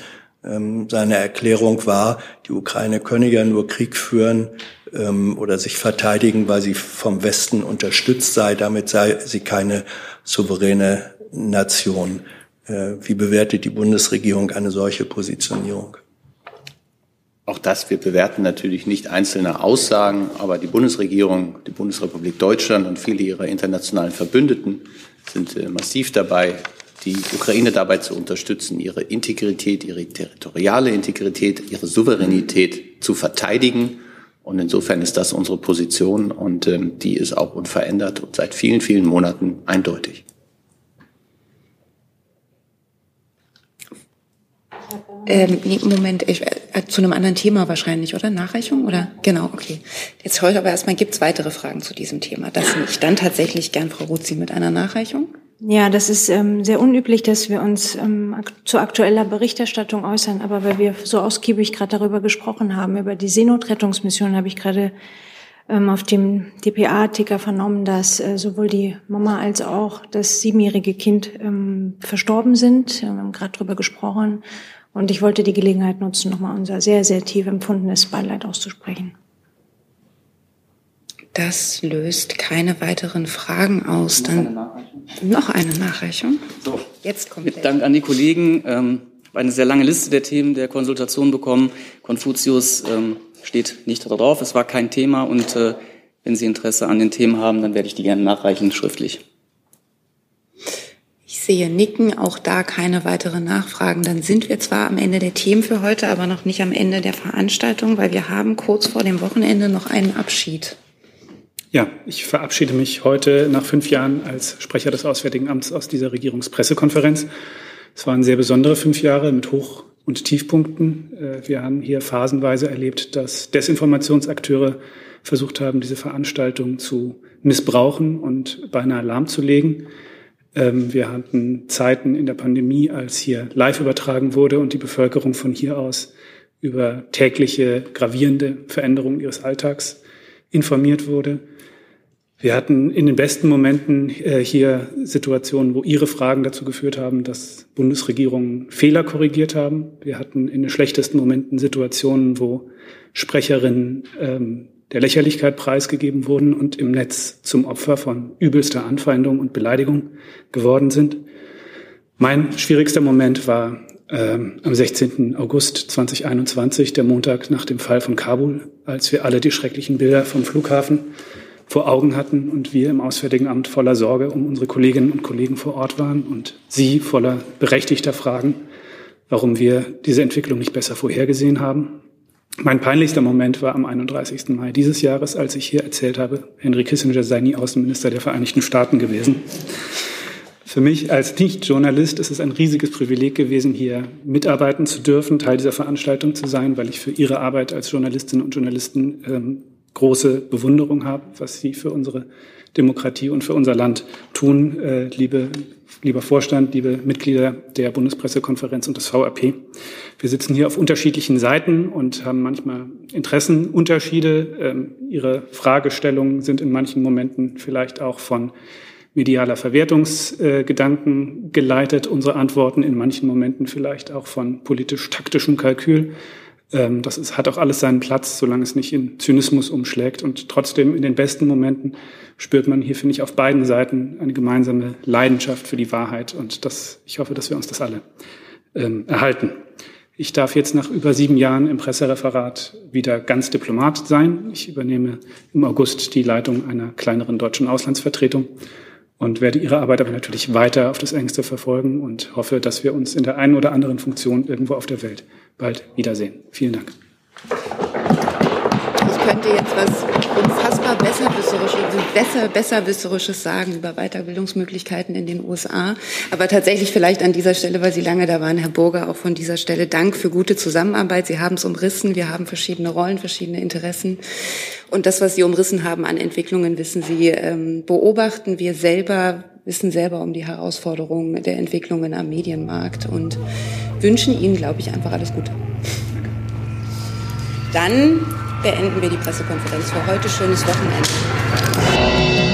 Ähm, seine Erklärung war, die Ukraine könne ja nur Krieg führen ähm, oder sich verteidigen, weil sie vom Westen unterstützt sei. Damit sei sie keine souveräne Nation. Äh, wie bewertet die Bundesregierung eine solche Positionierung? Auch das, wir bewerten natürlich nicht einzelne Aussagen, aber die Bundesregierung, die Bundesrepublik Deutschland und viele ihrer internationalen Verbündeten sind äh, massiv dabei, die Ukraine dabei zu unterstützen, ihre Integrität, ihre territoriale Integrität, ihre Souveränität zu verteidigen. Und insofern ist das unsere Position und ähm, die ist auch unverändert und seit vielen, vielen Monaten eindeutig. Ähm, Moment, ich, äh, zu einem anderen Thema wahrscheinlich, oder? Nachreichung? Oder? Genau, okay. Jetzt ich aber erstmal, gibt es weitere Fragen zu diesem Thema? Das nicht. Dann tatsächlich gern Frau Ruzzi mit einer Nachreichung. Ja, das ist ähm, sehr unüblich, dass wir uns ähm, ak zu aktueller Berichterstattung äußern. Aber weil wir so ausgiebig gerade darüber gesprochen haben, über die Seenotrettungsmission, habe ich gerade ähm, auf dem DPA-Ticker vernommen, dass äh, sowohl die Mama als auch das siebenjährige Kind ähm, verstorben sind. Wir haben gerade darüber gesprochen. Und ich wollte die Gelegenheit nutzen, nochmal unser sehr, sehr tief empfundenes Beileid auszusprechen. Das löst keine weiteren Fragen aus. Dann noch eine Nachreichung. So. Jetzt kommt Mit Dank an die Kollegen. Ähm, eine sehr lange Liste der Themen der Konsultation bekommen. Konfuzius ähm, steht nicht darauf. Es war kein Thema und äh, wenn Sie Interesse an den Themen haben, dann werde ich die gerne nachreichen schriftlich. Sehe Nicken, auch da keine weiteren Nachfragen. Dann sind wir zwar am Ende der Themen für heute, aber noch nicht am Ende der Veranstaltung, weil wir haben kurz vor dem Wochenende noch einen Abschied. Ja, ich verabschiede mich heute nach fünf Jahren als Sprecher des Auswärtigen Amts aus dieser Regierungspressekonferenz. Es waren sehr besondere fünf Jahre mit Hoch- und Tiefpunkten. Äh, wir haben hier phasenweise erlebt, dass Desinformationsakteure versucht haben, diese Veranstaltung zu missbrauchen und beinahe lahmzulegen. Ähm, wir hatten Zeiten in der Pandemie, als hier live übertragen wurde und die Bevölkerung von hier aus über tägliche gravierende Veränderungen ihres Alltags informiert wurde. Wir hatten in den besten Momenten äh, hier Situationen, wo Ihre Fragen dazu geführt haben, dass Bundesregierungen Fehler korrigiert haben. Wir hatten in den schlechtesten Momenten Situationen, wo Sprecherinnen ähm, der Lächerlichkeit preisgegeben wurden und im Netz zum Opfer von übelster Anfeindung und Beleidigung geworden sind. Mein schwierigster Moment war ähm, am 16. August 2021, der Montag nach dem Fall von Kabul, als wir alle die schrecklichen Bilder vom Flughafen vor Augen hatten und wir im Auswärtigen Amt voller Sorge um unsere Kolleginnen und Kollegen vor Ort waren und Sie voller berechtigter Fragen, warum wir diese Entwicklung nicht besser vorhergesehen haben. Mein peinlichster Moment war am 31. Mai dieses Jahres, als ich hier erzählt habe, Henry Kissinger sei nie Außenminister der Vereinigten Staaten gewesen. Für mich als Nicht-Journalist ist es ein riesiges Privileg gewesen, hier mitarbeiten zu dürfen, Teil dieser Veranstaltung zu sein, weil ich für Ihre Arbeit als Journalistinnen und Journalisten ähm, große Bewunderung habe, was Sie für unsere Demokratie und für unser Land tun, äh, liebe, lieber Vorstand, liebe Mitglieder der Bundespressekonferenz und des VRP. Wir sitzen hier auf unterschiedlichen Seiten und haben manchmal Interessenunterschiede. Ähm, Ihre Fragestellungen sind in manchen Momenten vielleicht auch von medialer Verwertungsgedanken geleitet, unsere Antworten in manchen Momenten vielleicht auch von politisch-taktischem Kalkül. Ähm, das ist, hat auch alles seinen Platz, solange es nicht in Zynismus umschlägt. Und trotzdem in den besten Momenten spürt man hier, finde ich, auf beiden Seiten eine gemeinsame Leidenschaft für die Wahrheit. Und das, ich hoffe, dass wir uns das alle ähm, erhalten. Ich darf jetzt nach über sieben Jahren im Pressereferat wieder ganz Diplomat sein. Ich übernehme im August die Leitung einer kleineren deutschen Auslandsvertretung und werde Ihre Arbeit aber natürlich weiter auf das engste verfolgen und hoffe, dass wir uns in der einen oder anderen Funktion irgendwo auf der Welt bald wiedersehen. Vielen Dank. Könnte jetzt was unfassbar besserwisserisches, besser, besserwisserisches sagen über Weiterbildungsmöglichkeiten in den USA. Aber tatsächlich vielleicht an dieser Stelle, weil Sie lange da waren, Herr Burger, auch von dieser Stelle Dank für gute Zusammenarbeit. Sie haben es umrissen. Wir haben verschiedene Rollen, verschiedene Interessen. Und das, was Sie umrissen haben an Entwicklungen, wissen Sie, ähm, beobachten wir selber, wissen selber um die Herausforderungen der Entwicklungen am Medienmarkt und wünschen Ihnen, glaube ich, einfach alles Gute. Dann beenden wir die Pressekonferenz für heute. Schönes Wochenende.